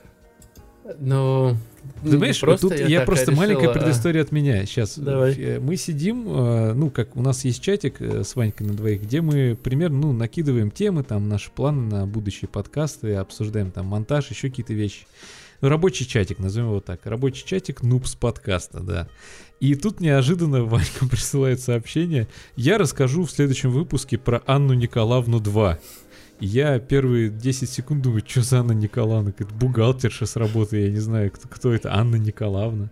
Ну, знаешь, просто тут я, так просто решил, маленькая а- предыстория от меня. Сейчас Давай. мы сидим, э, ну как у нас есть чатик э, с Ванькой на двоих, где мы примерно ну накидываем темы, там наши планы на будущие подкасты, обсуждаем там монтаж, еще какие-то вещи. Ну, рабочий чатик, назовем его так. Рабочий чатик Нупс подкаста, да. И тут неожиданно Ванька присылает сообщение. Я расскажу в следующем выпуске про Анну Николаевну 2. Я первые 10 секунд думаю, что за Анна Николаевна? Какая-то бухгалтерша с работы, я не знаю, кто, кто это, Анна Николаевна.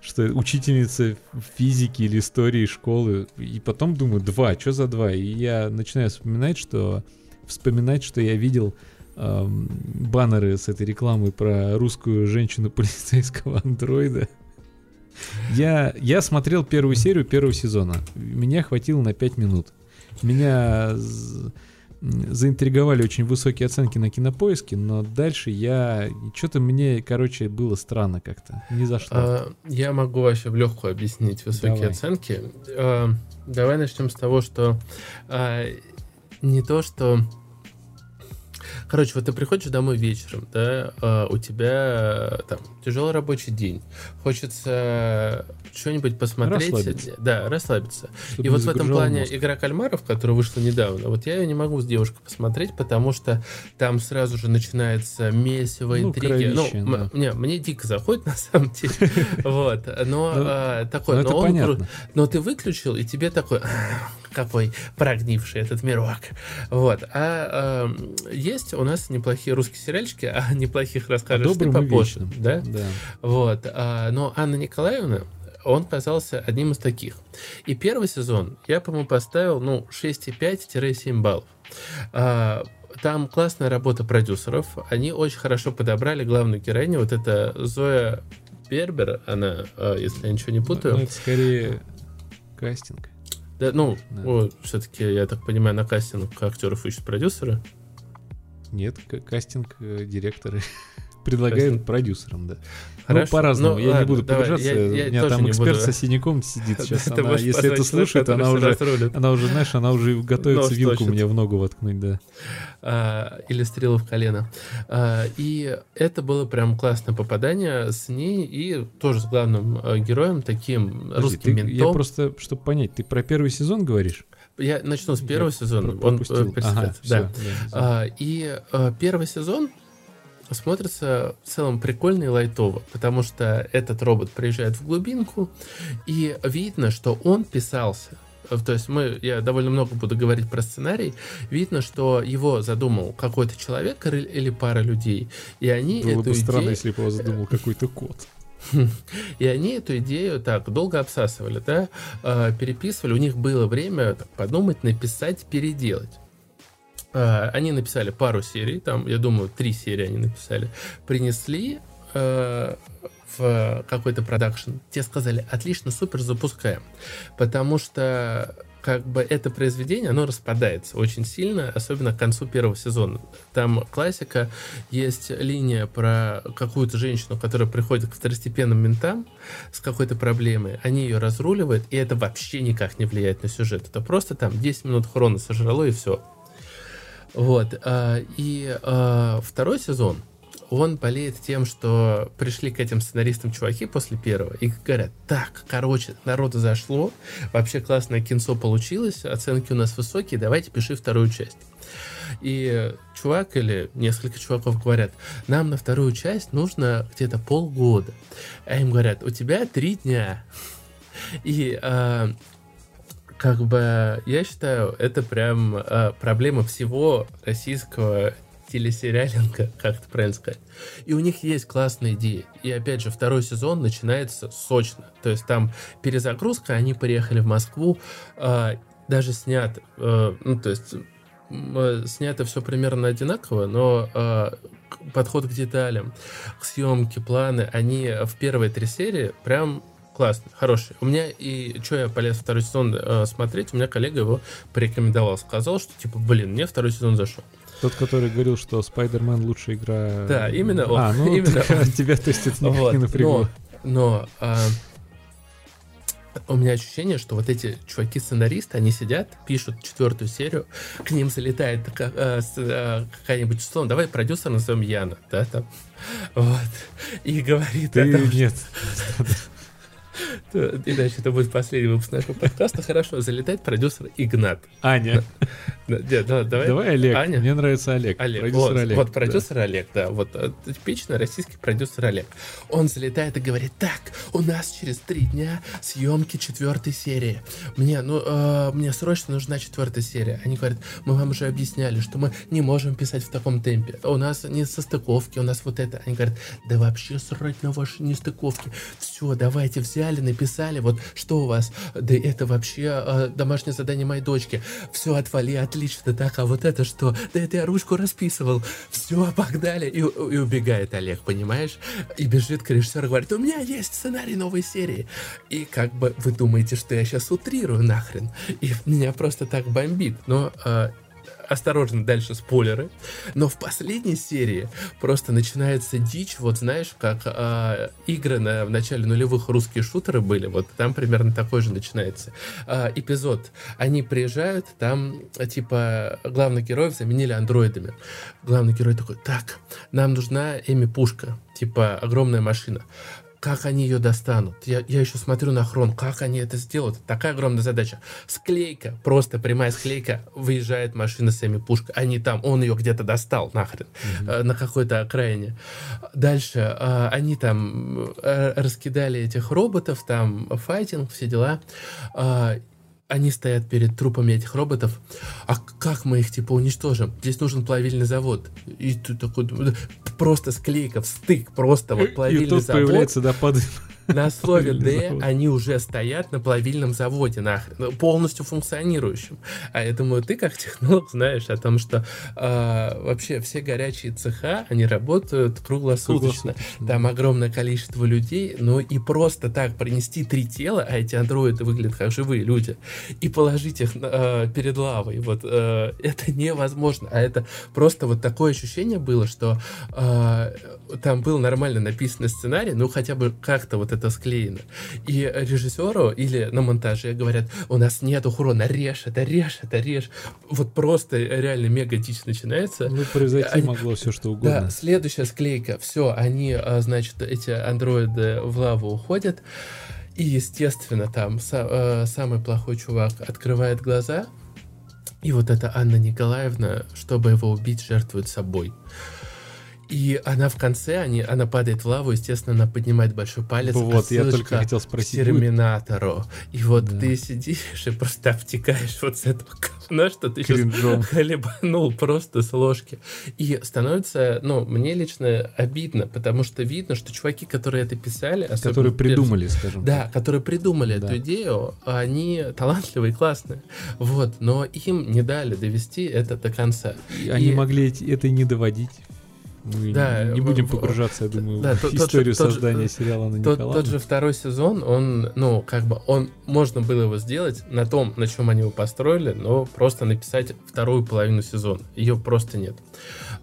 Что учительница физики или истории школы. И потом думаю, два, что за два? И я начинаю вспоминать, что вспоминать, что я видел эм, баннеры с этой рекламой про русскую женщину полицейского андроида. Я, я смотрел первую серию первого сезона. Меня хватило на 5 минут. Меня заинтриговали очень высокие оценки на кинопоиске, но дальше я... Что-то мне, короче, было странно как-то. Не зашло. А, я могу вообще в легкую объяснить высокие Давай. оценки. А, давай начнем с того, что а, не то, что Короче, вот ты приходишь домой вечером, да, а у тебя там тяжелый рабочий день, хочется что-нибудь посмотреть, расслабиться. да, расслабиться. Чтобы и вот в этом плане мозг. игра кальмаров, которая вышла недавно, вот я ее не могу с девушкой посмотреть, потому что там сразу же начинается месиво, ну, интриги. Ну, да. не, мне дико заходит на самом деле, вот, но ну, а, такой, но он, но ты выключил и тебе такой, какой прогнивший этот мирок. Вот. А э, есть у нас неплохие русские сериальчики, а неплохих расскажешь ты попозже. Да? да. Вот. А, но Анна Николаевна, он казался одним из таких. И первый сезон я, по-моему, поставил, ну, 6,5-7 баллов. А, там классная работа продюсеров. Они очень хорошо подобрали главную героиню. Вот это Зоя Бербер, она, а, если я ничего не путаю. Ну, это скорее кастинг. Да, ну, да. все-таки, я так понимаю, на кастинг актеров ищут продюсеры. Нет, кастинг э, директоры предлагают кастинг. продюсерам, да. Ну, Хорошо. Ну, по-разному. Ну, я ладно, не буду давай, погружаться. Я, я У меня там эксперт буду. со синяком сидит сейчас. Она, если это слушает, она уже, она уже, знаешь, она уже готовится Нож вилку точит. мне в ногу воткнуть, да. А, или стрелу в колено. А, и это было прям классное попадание с ней и тоже с главным э, героем, таким Подожди, русским ты, ментом. Я просто, чтобы понять, ты про первый сезон говоришь? Я начну с первого я сезона. Он э, ага, да. Все, да. А, и а, первый сезон смотрится в целом прикольно и лайтово, потому что этот робот приезжает в глубинку, и видно, что он писался. То есть мы, я довольно много буду говорить про сценарий. Видно, что его задумал какой-то человек или пара людей, и они Было эту бы странно, идею... если бы его задумал какой-то кот. И они эту идею так долго обсасывали, да, а, переписывали. У них было время так, подумать, написать, переделать. А, они написали пару серий, там, я думаю, три серии они написали, принесли э, в какой-то продакшн. Те сказали, отлично, супер, запускаем. Потому что как бы это произведение, оно распадается очень сильно, особенно к концу первого сезона. Там классика, есть линия про какую-то женщину, которая приходит к второстепенным ментам с какой-то проблемой, они ее разруливают, и это вообще никак не влияет на сюжет. Это просто там 10 минут хрона сожрало, и все. Вот. А, и а, второй сезон, он болеет тем, что пришли к этим сценаристам чуваки после первого и говорят, так, короче, народу зашло, вообще классное кинцо получилось, оценки у нас высокие, давайте пиши вторую часть. И чувак или несколько чуваков говорят, нам на вторую часть нужно где-то полгода. А им говорят, у тебя три дня. И э, как бы я считаю, это прям э, проблема всего российского телесериалинга, как это правильно сказать. И у них есть классные идеи. И опять же, второй сезон начинается сочно. То есть там перезагрузка, они приехали в Москву, э, даже снят, э, ну то есть э, снято все примерно одинаково, но э, подход к деталям, к съемке, планы, они в первые три серии прям классный, хороший. У меня и что я полез второй сезон э, смотреть, у меня коллега его порекомендовал, сказал, что типа, блин, мне второй сезон зашел. Тот, который говорил, что Spider-Man лучшая игра. Да, именно он. А, ну, именно он. тебя, то есть, это вот, не напрягло. Но, но а, у меня ощущение, что вот эти чуваки-сценаристы, они сидят, пишут четвертую серию, к ним залетает а, а, какая-нибудь условно, давай продюсер назовем Яна, да, там, вот, и говорит... Ты, том, нет. Иначе это будет последний выпуск нашего подкаста. Хорошо, залетает продюсер Игнат. Аня. Да, давай. Давай Олег. Аня. Мне нравится Олег. Олег. Продюсер вот, Олег. Вот продюсер да. Олег, да. Вот э, типичный российский продюсер Олег. Он залетает и говорит: так, у нас через три дня съемки четвертой серии. Мне, ну, э, мне срочно нужна четвертая серия. Они говорят: мы вам уже объясняли, что мы не можем писать в таком темпе. У нас не состыковки, у нас вот это. Они говорят: да вообще срать на ваши нестыковки. Все, давайте взяли, написали. Вот что у вас? Да это вообще э, домашнее задание моей дочки. Все, отвали, отлично отлично, так, а вот это что? Да это я ручку расписывал. Все, погнали. И, и убегает Олег, понимаешь? И бежит к режиссеру говорит, у меня есть сценарий новой серии. И как бы вы думаете, что я сейчас утрирую нахрен. И меня просто так бомбит. Но э, осторожно, дальше спойлеры. Но в последней серии просто начинается дичь, вот знаешь, как э, игры на, в начале нулевых русские шутеры были, вот там примерно такой же начинается э, эпизод. Они приезжают, там типа главных героев заменили андроидами. Главный герой такой, так, нам нужна Эми Пушка, типа огромная машина как они ее достанут. Я, я еще смотрю на хрон, как они это сделают. Такая огромная задача. Склейка, просто прямая склейка, выезжает машина с Эми Пушкой. Они там, он ее где-то достал нахрен, mm-hmm. на какой-то окраине. Дальше э, они там э, раскидали этих роботов, там файтинг, все дела. Они стоят перед трупами этих роботов. А как мы их типа уничтожим? Здесь нужен плавильный завод. И тут такой просто склейка, стык, просто вот плавильный и тут завод. появляется, да, падает на слове «Д» они уже стоят на плавильном заводе, нахрен, ну, полностью функционирующем. А я думаю, ты как технолог знаешь о том, что э, вообще все горячие цеха, они работают круглосуточно. круглосуточно. Там огромное количество людей, но и просто так принести три тела, а эти андроиды выглядят как живые люди, и положить их э, перед лавой, вот э, это невозможно. А это просто вот такое ощущение было, что э, там был нормально написанный сценарий, ну хотя бы как-то вот это склеено. И режиссеру или на монтаже говорят, у нас нет урона, режь это, режь это, режь. Вот просто реально мега дичь начинается. Ну, произойти они... могло все что угодно. Да, следующая склейка, все, они, а, значит, эти андроиды в лаву уходят. И, естественно, там са- э, самый плохой чувак открывает глаза, и вот эта Анна Николаевна, чтобы его убить, жертвует собой. И она в конце, они, она падает в лаву, естественно, она поднимает большой палец. Вот, я только хотел спросить. Терминатору. И вот да. ты сидишь и просто обтекаешь вот с этого говна, что ты Кринжом. сейчас хлебанул просто с ложки. И становится, ну, мне лично обидно, потому что видно, что чуваки, которые это писали... Которые придумали, перс... скажем Да, так. которые придумали да. эту идею, они талантливые, классные. Вот, но им не дали довести это до конца. И, и... они могли это и не доводить. Мы да, не будем погружаться, я думаю, да, в тот, историю тот, создания тот, сериала на тот, тот же второй сезон, он, ну, как бы, он, можно было его сделать на том, на чем они его построили, но просто написать вторую половину сезона. Ее просто нет.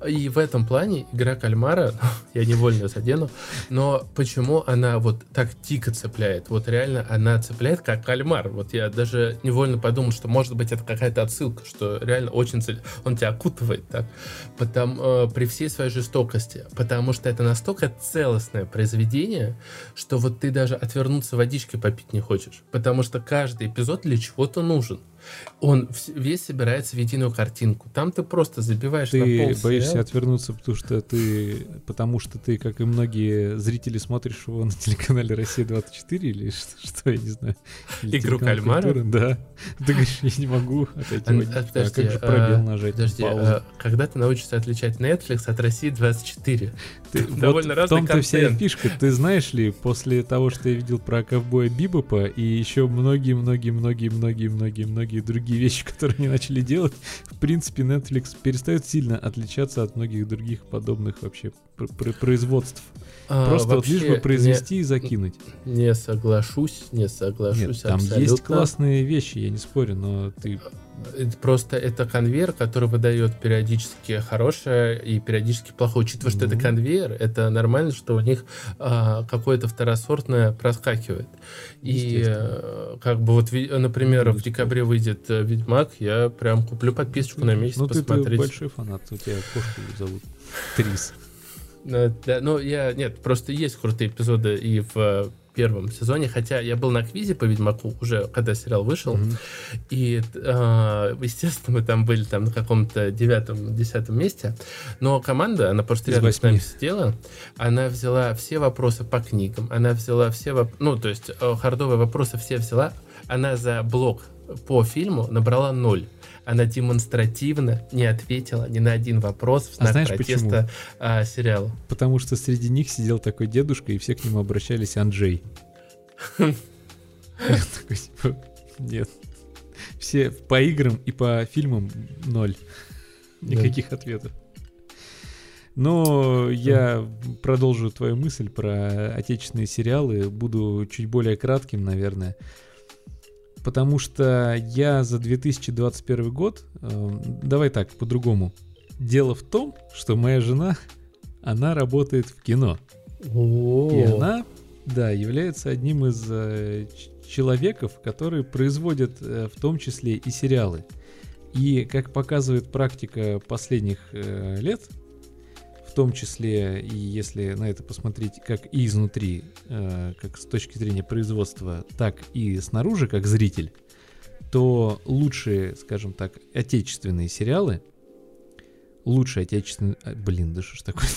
И в этом плане игра кальмара, я невольно задену, но почему она вот так дико цепляет? Вот реально она цепляет как кальмар. Вот я даже невольно подумал, что может быть это какая-то отсылка, что реально очень цель... он тебя окутывает так. Потому, э, при всей своей жестокости. Потому что это настолько целостное произведение, что вот ты даже отвернуться водичкой попить не хочешь. Потому что каждый эпизод для чего-то нужен он весь собирается в единую картинку. Там ты просто забиваешь ты на пол боишься сериал. отвернуться, потому что ты, потому что ты, как и многие зрители, смотришь его на телеканале Россия 24 или что, что я не знаю. Игру кальмара? Да. Ты говоришь, я не могу отойти. А, а, подожди, а как же пробел а, нажать? Подожди, а, когда ты научишься отличать Netflix от России 24? Ты, Довольно вот разный в том-то вся фишка. Ты знаешь ли, после того, что я видел про ковбоя Бибопа и еще многие-многие-многие-многие-многие-многие другие вещи, которые они начали делать, в принципе, Netflix перестает сильно отличаться от многих других подобных вообще производств. А, Просто вот лишь бы произвести не, и закинуть. Не соглашусь, не соглашусь. Нет, там абсолютно. есть классные вещи, я не спорю, но ты Просто это конвейер, который выдает периодически хорошее и периодически плохое. Учитывая, mm-hmm. что это конвейер, это нормально, что у них а, какое-то второсортное проскакивает. И а, как бы вот, например, в декабре выйдет э, Ведьмак, я прям куплю подписочку на месяц ну, посмотреть. ты большой фанат, у тебя кошку зовут Трис. Ну, да, ну, я, нет, просто есть крутые эпизоды и в первом сезоне, хотя я был на квизе по Ведьмаку уже, когда сериал вышел, mm-hmm. и, э, естественно, мы там были там на каком-то девятом-десятом месте, но команда, она просто рядом с нами сидела, она взяла все вопросы по книгам, она взяла все, воп... ну, то есть э, хардовые вопросы все взяла, она за блок по фильму набрала ноль она демонстративно не ответила ни на один вопрос в знак а знаешь протеста а, сериала. Потому что среди них сидел такой дедушка, и все к нему обращались Анджей. Типа, нет. Все по играм и по фильмам ноль. Никаких ответов. Но я продолжу твою мысль про отечественные сериалы. Буду чуть более кратким, наверное. Потому что я за 2021 год, э, давай так, по-другому. Дело в том, что моя жена, она работает в кино. И она, да, является одним из э, человеков, которые производят э, в том числе и сериалы. И как показывает практика последних э, лет, том числе и если на это посмотреть как и изнутри, э, как с точки зрения производства, так и снаружи, как зритель, то лучшие, скажем так, отечественные сериалы, лучшие отечественные... а, Блин, да что ж такое?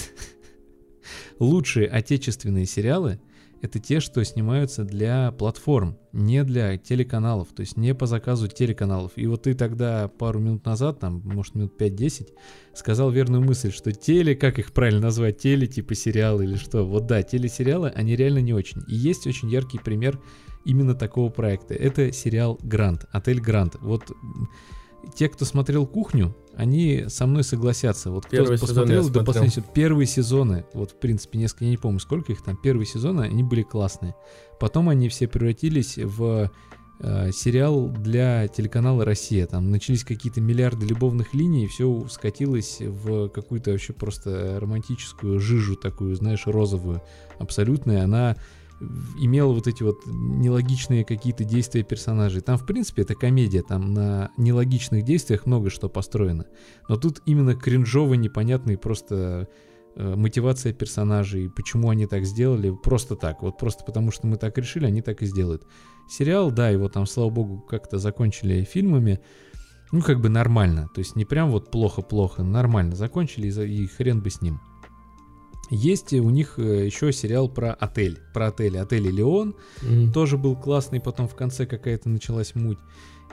Лучшие отечественные сериалы это те, что снимаются для платформ, не для телеканалов, то есть не по заказу телеканалов. И вот ты тогда пару минут назад, там, может, минут 5-10, сказал верную мысль, что теле, как их правильно назвать, теле типа сериалы или что. Вот да, телесериалы, они реально не очень. И есть очень яркий пример именно такого проекта. Это сериал «Грант», «Отель Грант». Вот те, кто смотрел «Кухню», они со мной согласятся. Вот кто Первый посмотрел до последнего первые сезоны, вот в принципе несколько, я не помню сколько их там, первые сезоны, они были классные. Потом они все превратились в э, сериал для телеканала «Россия». Там начались какие-то миллиарды любовных линий, и все скатилось в какую-то вообще просто романтическую жижу такую, знаешь, розовую, абсолютную. Она имела вот эти вот нелогичные какие-то действия персонажей. Там, в принципе, это комедия, там на нелогичных действиях много что построено. Но тут именно кринжовый, непонятный просто э, мотивация персонажей, почему они так сделали, просто так, вот просто потому что мы так решили, они так и сделают. Сериал, да, его там, слава богу, как-то закончили фильмами, ну, как бы нормально, то есть не прям вот плохо-плохо, нормально закончили, и, и хрен бы с ним. Есть у них э, еще сериал про отель, про отель, отель Леон, м, тоже был классный, потом в конце какая-то началась муть.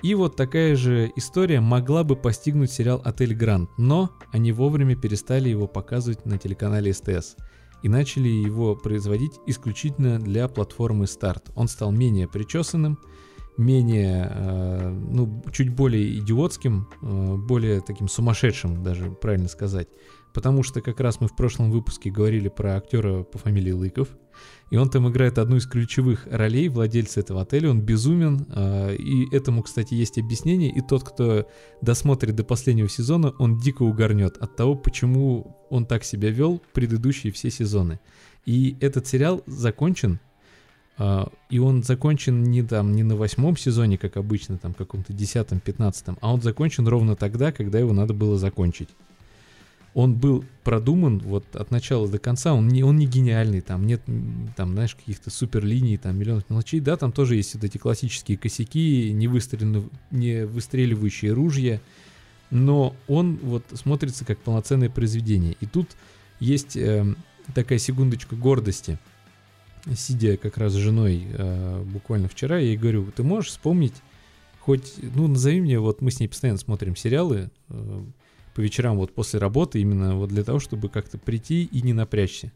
И вот такая же история могла бы постигнуть сериал «Отель Гранд», но они вовремя перестали его показывать на телеканале СТС и начали его производить исключительно для платформы Старт. Он стал менее причесанным, менее, э, ну, чуть более идиотским, э, более таким сумасшедшим, даже правильно сказать. Потому что как раз мы в прошлом выпуске говорили про актера по фамилии Лыков, и он там играет одну из ключевых ролей владельца этого отеля. Он безумен, э, и этому, кстати, есть объяснение. И тот, кто досмотрит до последнего сезона, он дико угорнет от того, почему он так себя вел предыдущие все сезоны. И этот сериал закончен, э, и он закончен не там не на восьмом сезоне, как обычно, там каком-то десятом, пятнадцатом, а он закончен ровно тогда, когда его надо было закончить он был продуман вот от начала до конца, он не, он не гениальный, там нет, там, знаешь, каких-то супер линий, там, миллионов мелочей, да, там тоже есть вот эти классические косяки, не, выстрелено- не выстреливающие ружья, но он вот смотрится как полноценное произведение. И тут есть эм, такая секундочка гордости. Сидя как раз с женой э, буквально вчера, я ей говорю, ты можешь вспомнить хоть, ну, назови мне, вот мы с ней постоянно смотрим сериалы, э, по вечерам вот после работы, именно вот для того, чтобы как-то прийти и не напрячься.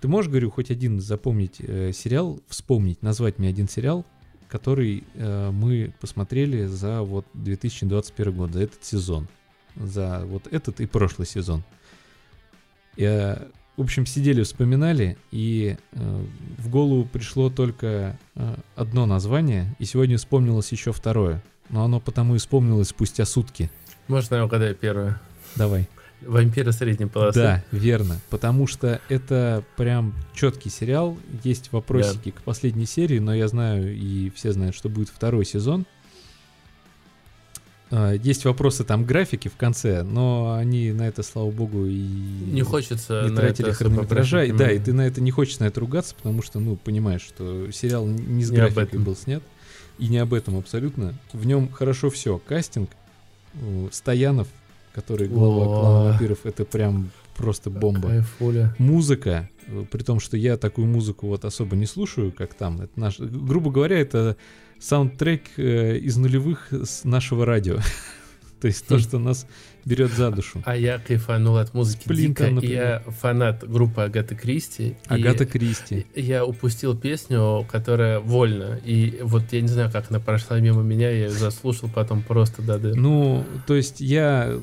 Ты можешь, говорю, хоть один запомнить э, сериал, вспомнить, назвать мне один сериал, который э, мы посмотрели за вот 2021 год, за этот сезон, за вот этот и прошлый сезон. Я, в общем, сидели, вспоминали, и э, в голову пришло только э, одно название, и сегодня вспомнилось еще второе. Но оно потому и вспомнилось спустя сутки. Можно я угадаю первое? Давай. Вампиры средней полосы. Да, верно. Потому что это прям четкий сериал. Есть вопросики к последней серии, но я знаю, и все знают, что будет второй сезон. А, Есть вопросы там графики в конце, но они на это, слава богу, и Не хочется не тратили хронометража. И, да, и ты на это не хочешь на это ругаться, потому что, ну, понимаешь, что сериал не с Не графикой был снят. И не об этом абсолютно. В нем хорошо все. Кастинг, э, Стоянов, который глава О. клана вампиров, это прям просто бомба. Музыка, э, при том, что я такую музыку вот особо не слушаю, как там. Это наш, грубо говоря, это саундтрек э, из нулевых с нашего радио. То есть то, что нас берет за душу. А я кайфанул от музыки Сплинтер, дико. Например. Я фанат группы Агаты Кристи. Агата Кристи. Я упустил песню, которая вольна. И вот я не знаю, как она прошла мимо меня, я ее заслушал потом просто до дыр. Ну, то есть я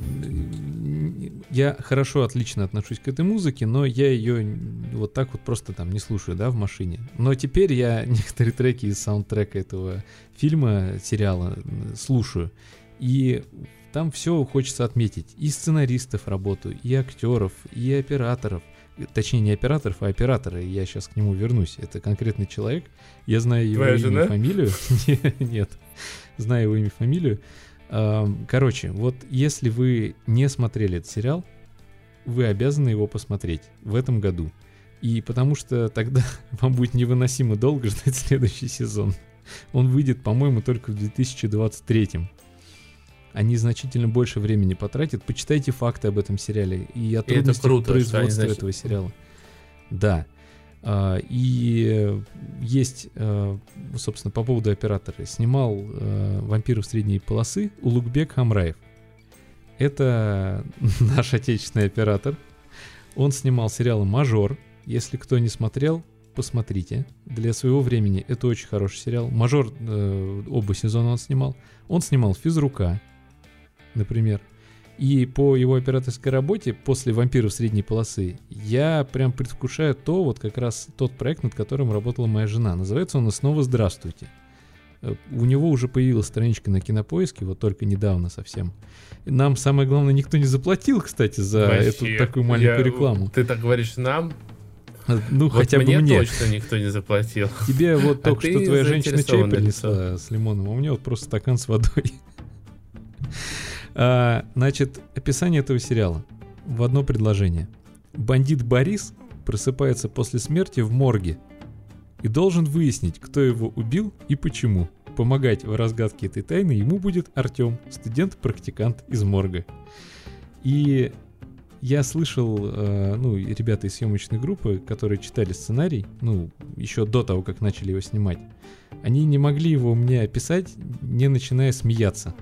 я хорошо, отлично отношусь к этой музыке, но я ее вот так вот просто там не слушаю, да, в машине. Но теперь я некоторые треки из саундтрека этого фильма, сериала слушаю. И там все хочется отметить. И сценаристов работу, и актеров, и операторов. Точнее, не операторов, а операторы. Я сейчас к нему вернусь. Это конкретный человек. Я знаю его Твоя имя жена? и фамилию. Нет, знаю его имя и фамилию. Короче, вот если вы не смотрели этот сериал, вы обязаны его посмотреть в этом году. И потому что тогда вам будет невыносимо долго ждать следующий сезон. Он выйдет, по-моему, только в 2023 они значительно больше времени потратят. Почитайте факты об этом сериале и о трудностях это круто, производства этого сериала. Да. А, и есть, а, собственно, по поводу оператора. Снимал а, «Вампиров средней полосы» Улугбек Хамраев. Это наш отечественный оператор. Он снимал сериалы «Мажор». Если кто не смотрел, посмотрите. Для своего времени это очень хороший сериал. «Мажор» э, оба сезона он снимал. Он снимал «Физрука», например. И по его операторской работе после «Вампиров средней полосы» я прям предвкушаю то, вот как раз тот проект, над которым работала моя жена. Называется он «Снова здравствуйте». Э, у него уже появилась страничка на кинопоиске, вот только недавно совсем. Нам самое главное, никто не заплатил, кстати, за Вообще, эту такую маленькую я, рекламу. Ты так говоришь нам? Э, ну, вот хотя мне бы мне. точно никто не заплатил. Тебе вот а только что твоя женщина чай принесла с лимоном, а у меня вот просто стакан с водой. А, значит, описание этого сериала в одно предложение. Бандит Борис просыпается после смерти в морге и должен выяснить, кто его убил и почему. Помогать в разгадке этой тайны ему будет Артем, студент-практикант из морга. И я слышал, э, ну, ребята из съемочной группы, которые читали сценарий, ну, еще до того, как начали его снимать, они не могли его мне описать, не начиная смеяться.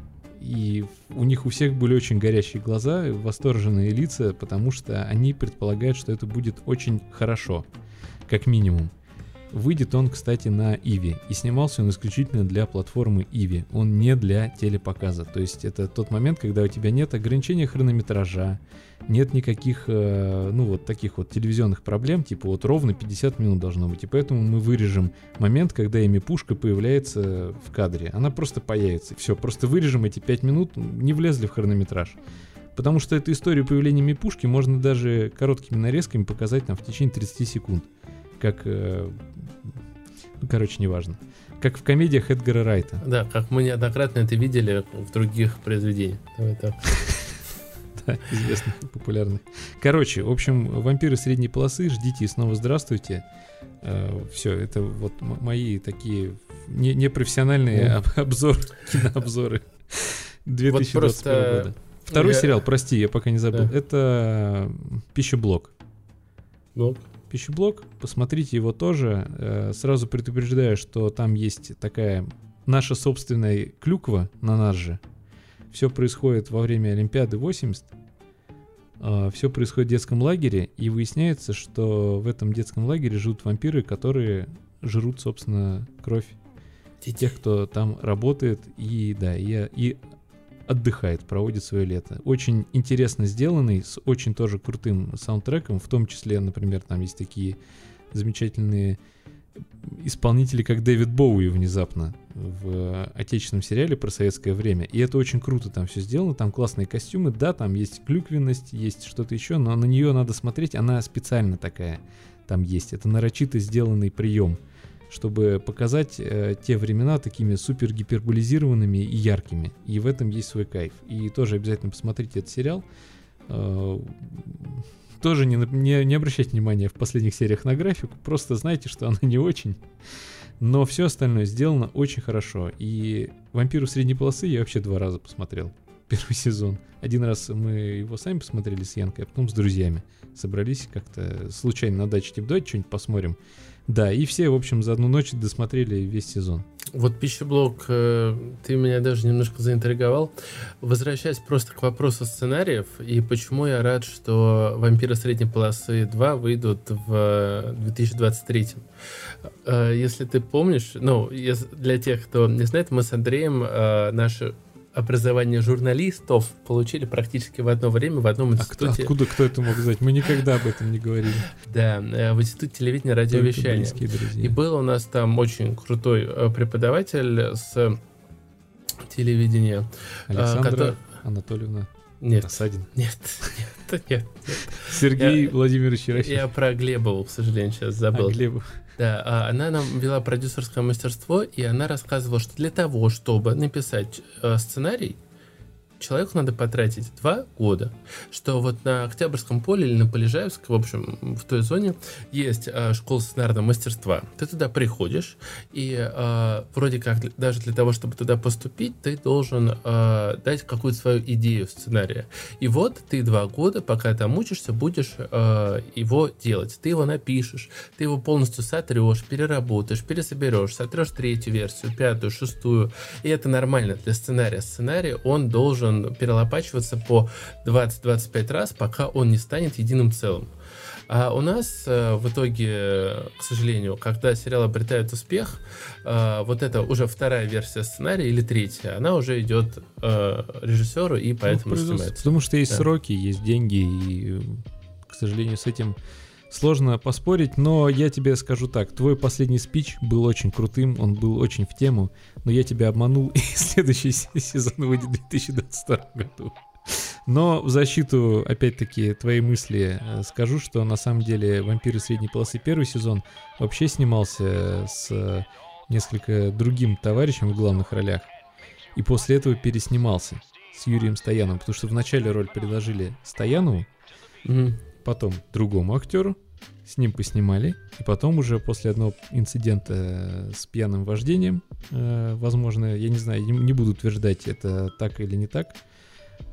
И у них у всех были очень горящие глаза, восторженные лица, потому что они предполагают, что это будет очень хорошо, как минимум. Выйдет он, кстати, на Иви. И снимался он исключительно для платформы Иви. Он не для телепоказа. То есть это тот момент, когда у тебя нет ограничения хронометража, нет никаких, э, ну вот таких вот телевизионных проблем, типа вот ровно 50 минут должно быть. И поэтому мы вырежем момент, когда Эми Пушка появляется в кадре. Она просто появится. Все, просто вырежем эти 5 минут, не влезли в хронометраж. Потому что эту историю появления Мипушки можно даже короткими нарезками показать там в течение 30 секунд как... Э, ну, короче, неважно. Как в комедиях Эдгара Райта. Да, как мы неоднократно это видели в других произведениях. Давай так. Да, известных, популярных. Короче, в общем, вампиры средней полосы, ждите и снова здравствуйте. Э, Все, это вот мои такие непрофессиональные обзор, кинообзоры 2021 года. Второй сериал, прости, я пока не забыл, это пищеблок. Блок пищеблок, посмотрите его тоже. Э, сразу предупреждаю, что там есть такая наша собственная клюква на нас же. Все происходит во время Олимпиады 80. Э, Все происходит в детском лагере, и выясняется, что в этом детском лагере живут вампиры, которые жрут, собственно, кровь тех, кто там работает, и да, и, и отдыхает, проводит свое лето. Очень интересно сделанный, с очень тоже крутым саундтреком, в том числе, например, там есть такие замечательные исполнители, как Дэвид Боуи внезапно в отечественном сериале про советское время. И это очень круто там все сделано, там классные костюмы, да, там есть клюквенность, есть что-то еще, но на нее надо смотреть, она специально такая там есть. Это нарочито сделанный прием чтобы показать э, те времена такими супер гиперболизированными и яркими. И в этом есть свой кайф. И тоже обязательно посмотрите этот сериал. Э, тоже не, не, не обращайте внимания в последних сериях на графику, просто знайте, что она не очень. Но все остальное сделано очень хорошо. И «Вампиру средней полосы» я вообще два раза посмотрел. Первый сезон. Один раз мы его сами посмотрели с Янкой, а потом с друзьями. Собрались как-то случайно на даче, типа, давайте что-нибудь посмотрим. Да, и все, в общем, за одну ночь досмотрели весь сезон. Вот пищеблок, э, ты меня даже немножко заинтриговал. Возвращаясь просто к вопросу сценариев, и почему я рад, что «Вампиры средней полосы 2» выйдут в 2023. Э, если ты помнишь, ну, для тех, кто не знает, мы с Андреем э, наши образование журналистов получили практически в одно время в одном институте. А кто, откуда кто это мог знать? Мы никогда об этом не говорили. Да, э, в институте телевидения радиовещания. И был у нас там очень крутой э, преподаватель с телевидения. Э, Александра который... Анатольевна нет. Осадин? Нет, нет, нет. нет. Сергей я, Владимирович Ярофеев. Я про Глебову, к сожалению, сейчас забыл. А, Глебов. Да, а она нам вела продюсерское мастерство, и она рассказывала, что для того, чтобы написать э, сценарий, человеку надо потратить два года. Что вот на Октябрьском поле или на Полежаевск, в общем, в той зоне есть э, школа сценарного мастерства. Ты туда приходишь, и э, вроде как даже для того, чтобы туда поступить, ты должен э, дать какую-то свою идею сценария. И вот ты два года, пока там учишься, будешь э, его делать. Ты его напишешь, ты его полностью сотрешь, переработаешь, пересоберешь, сотрешь третью версию, пятую, шестую. И это нормально для сценария. Сценарий, он должен должен перелопачиваться по 20-25 раз, пока он не станет единым целым. А у нас э, в итоге, к сожалению, когда сериал обретает успех, э, вот это уже вторая версия сценария или третья, она уже идет э, режиссеру и поэтому ну, снимается. Потому что есть да. сроки, есть деньги, и, к сожалению, с этим сложно поспорить, но я тебе скажу так, твой последний спич был очень крутым, он был очень в тему, но я тебя обманул, и следующий сезон выйдет в 2022 году. Но в защиту, опять-таки, твоей мысли э, скажу, что на самом деле «Вампиры средней полосы» первый сезон вообще снимался с несколько другим товарищем в главных ролях. И после этого переснимался с Юрием Стояновым, потому что вначале роль предложили Стоянову, mm-hmm потом другому актеру, с ним поснимали, и потом уже после одного инцидента с пьяным вождением, э, возможно, я не знаю, не буду утверждать, это так или не так,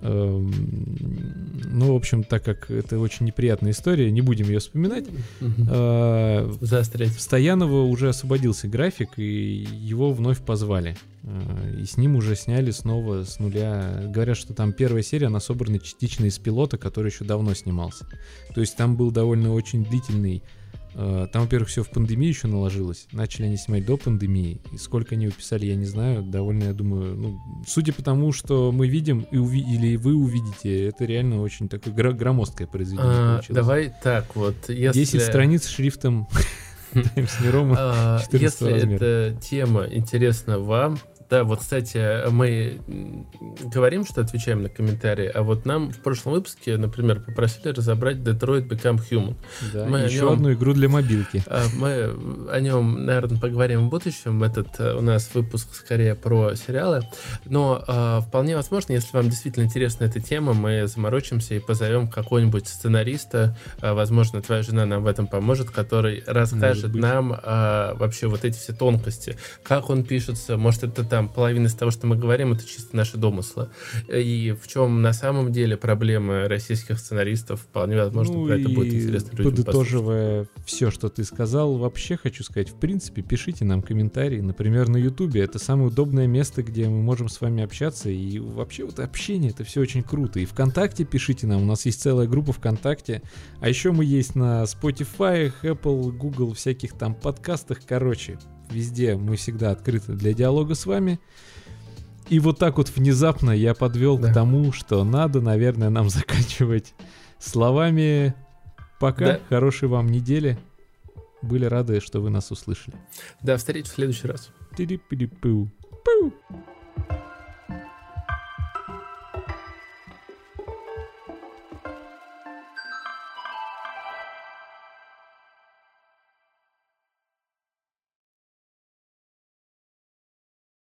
ну, в общем, так как это очень неприятная история, не будем ее вспоминать. Э, Заострять. Стоянова уже освободился график, и его вновь позвали. Э, и с ним уже сняли снова с нуля. Говорят, что там первая серия, она собрана частично из пилота, который еще давно снимался. То есть там был довольно очень длительный там, во-первых, все в пандемии еще наложилось. Начали они снимать до пандемии. И сколько они уписали, я не знаю. Довольно, я думаю, ну, судя по тому, что мы видим и уви- или вы увидите, это реально очень такое гр- громоздкое произведение а, получилось. Давай так вот. Если... 10 страниц шрифтом Times New Roman а, Если эта тема интересна вам, да, вот, кстати, мы говорим, что отвечаем на комментарии, а вот нам в прошлом выпуске, например, попросили разобрать Detroit Become Human. Да, мы еще нем, одну игру для мобилки. А, мы о нем, наверное, поговорим в будущем. Этот э, у нас выпуск скорее про сериалы. Но э, вполне возможно, если вам действительно интересна эта тема, мы заморочимся и позовем какого-нибудь сценариста. Э, возможно, твоя жена нам в этом поможет, который расскажет нам э, вообще вот эти все тонкости. Как он пишется, может, это там там половина из того, что мы говорим, это чисто наши домыслы. И в чем на самом деле проблемы российских сценаристов, вполне возможно, ну про это будет интересно людям Подытоживая все, что ты сказал, вообще хочу сказать, в принципе, пишите нам комментарии, например, на Ютубе. Это самое удобное место, где мы можем с вами общаться. И вообще вот общение, это все очень круто. И ВКонтакте пишите нам, у нас есть целая группа ВКонтакте. А еще мы есть на Spotify, Apple, Google, всяких там подкастах. Короче, Везде мы всегда открыты для диалога с вами. И вот так вот внезапно я подвел да. к тому, что надо, наверное, нам заканчивать словами «Пока, да. хорошей вам недели». Были рады, что вы нас услышали. До встречи в следующий раз. Пу.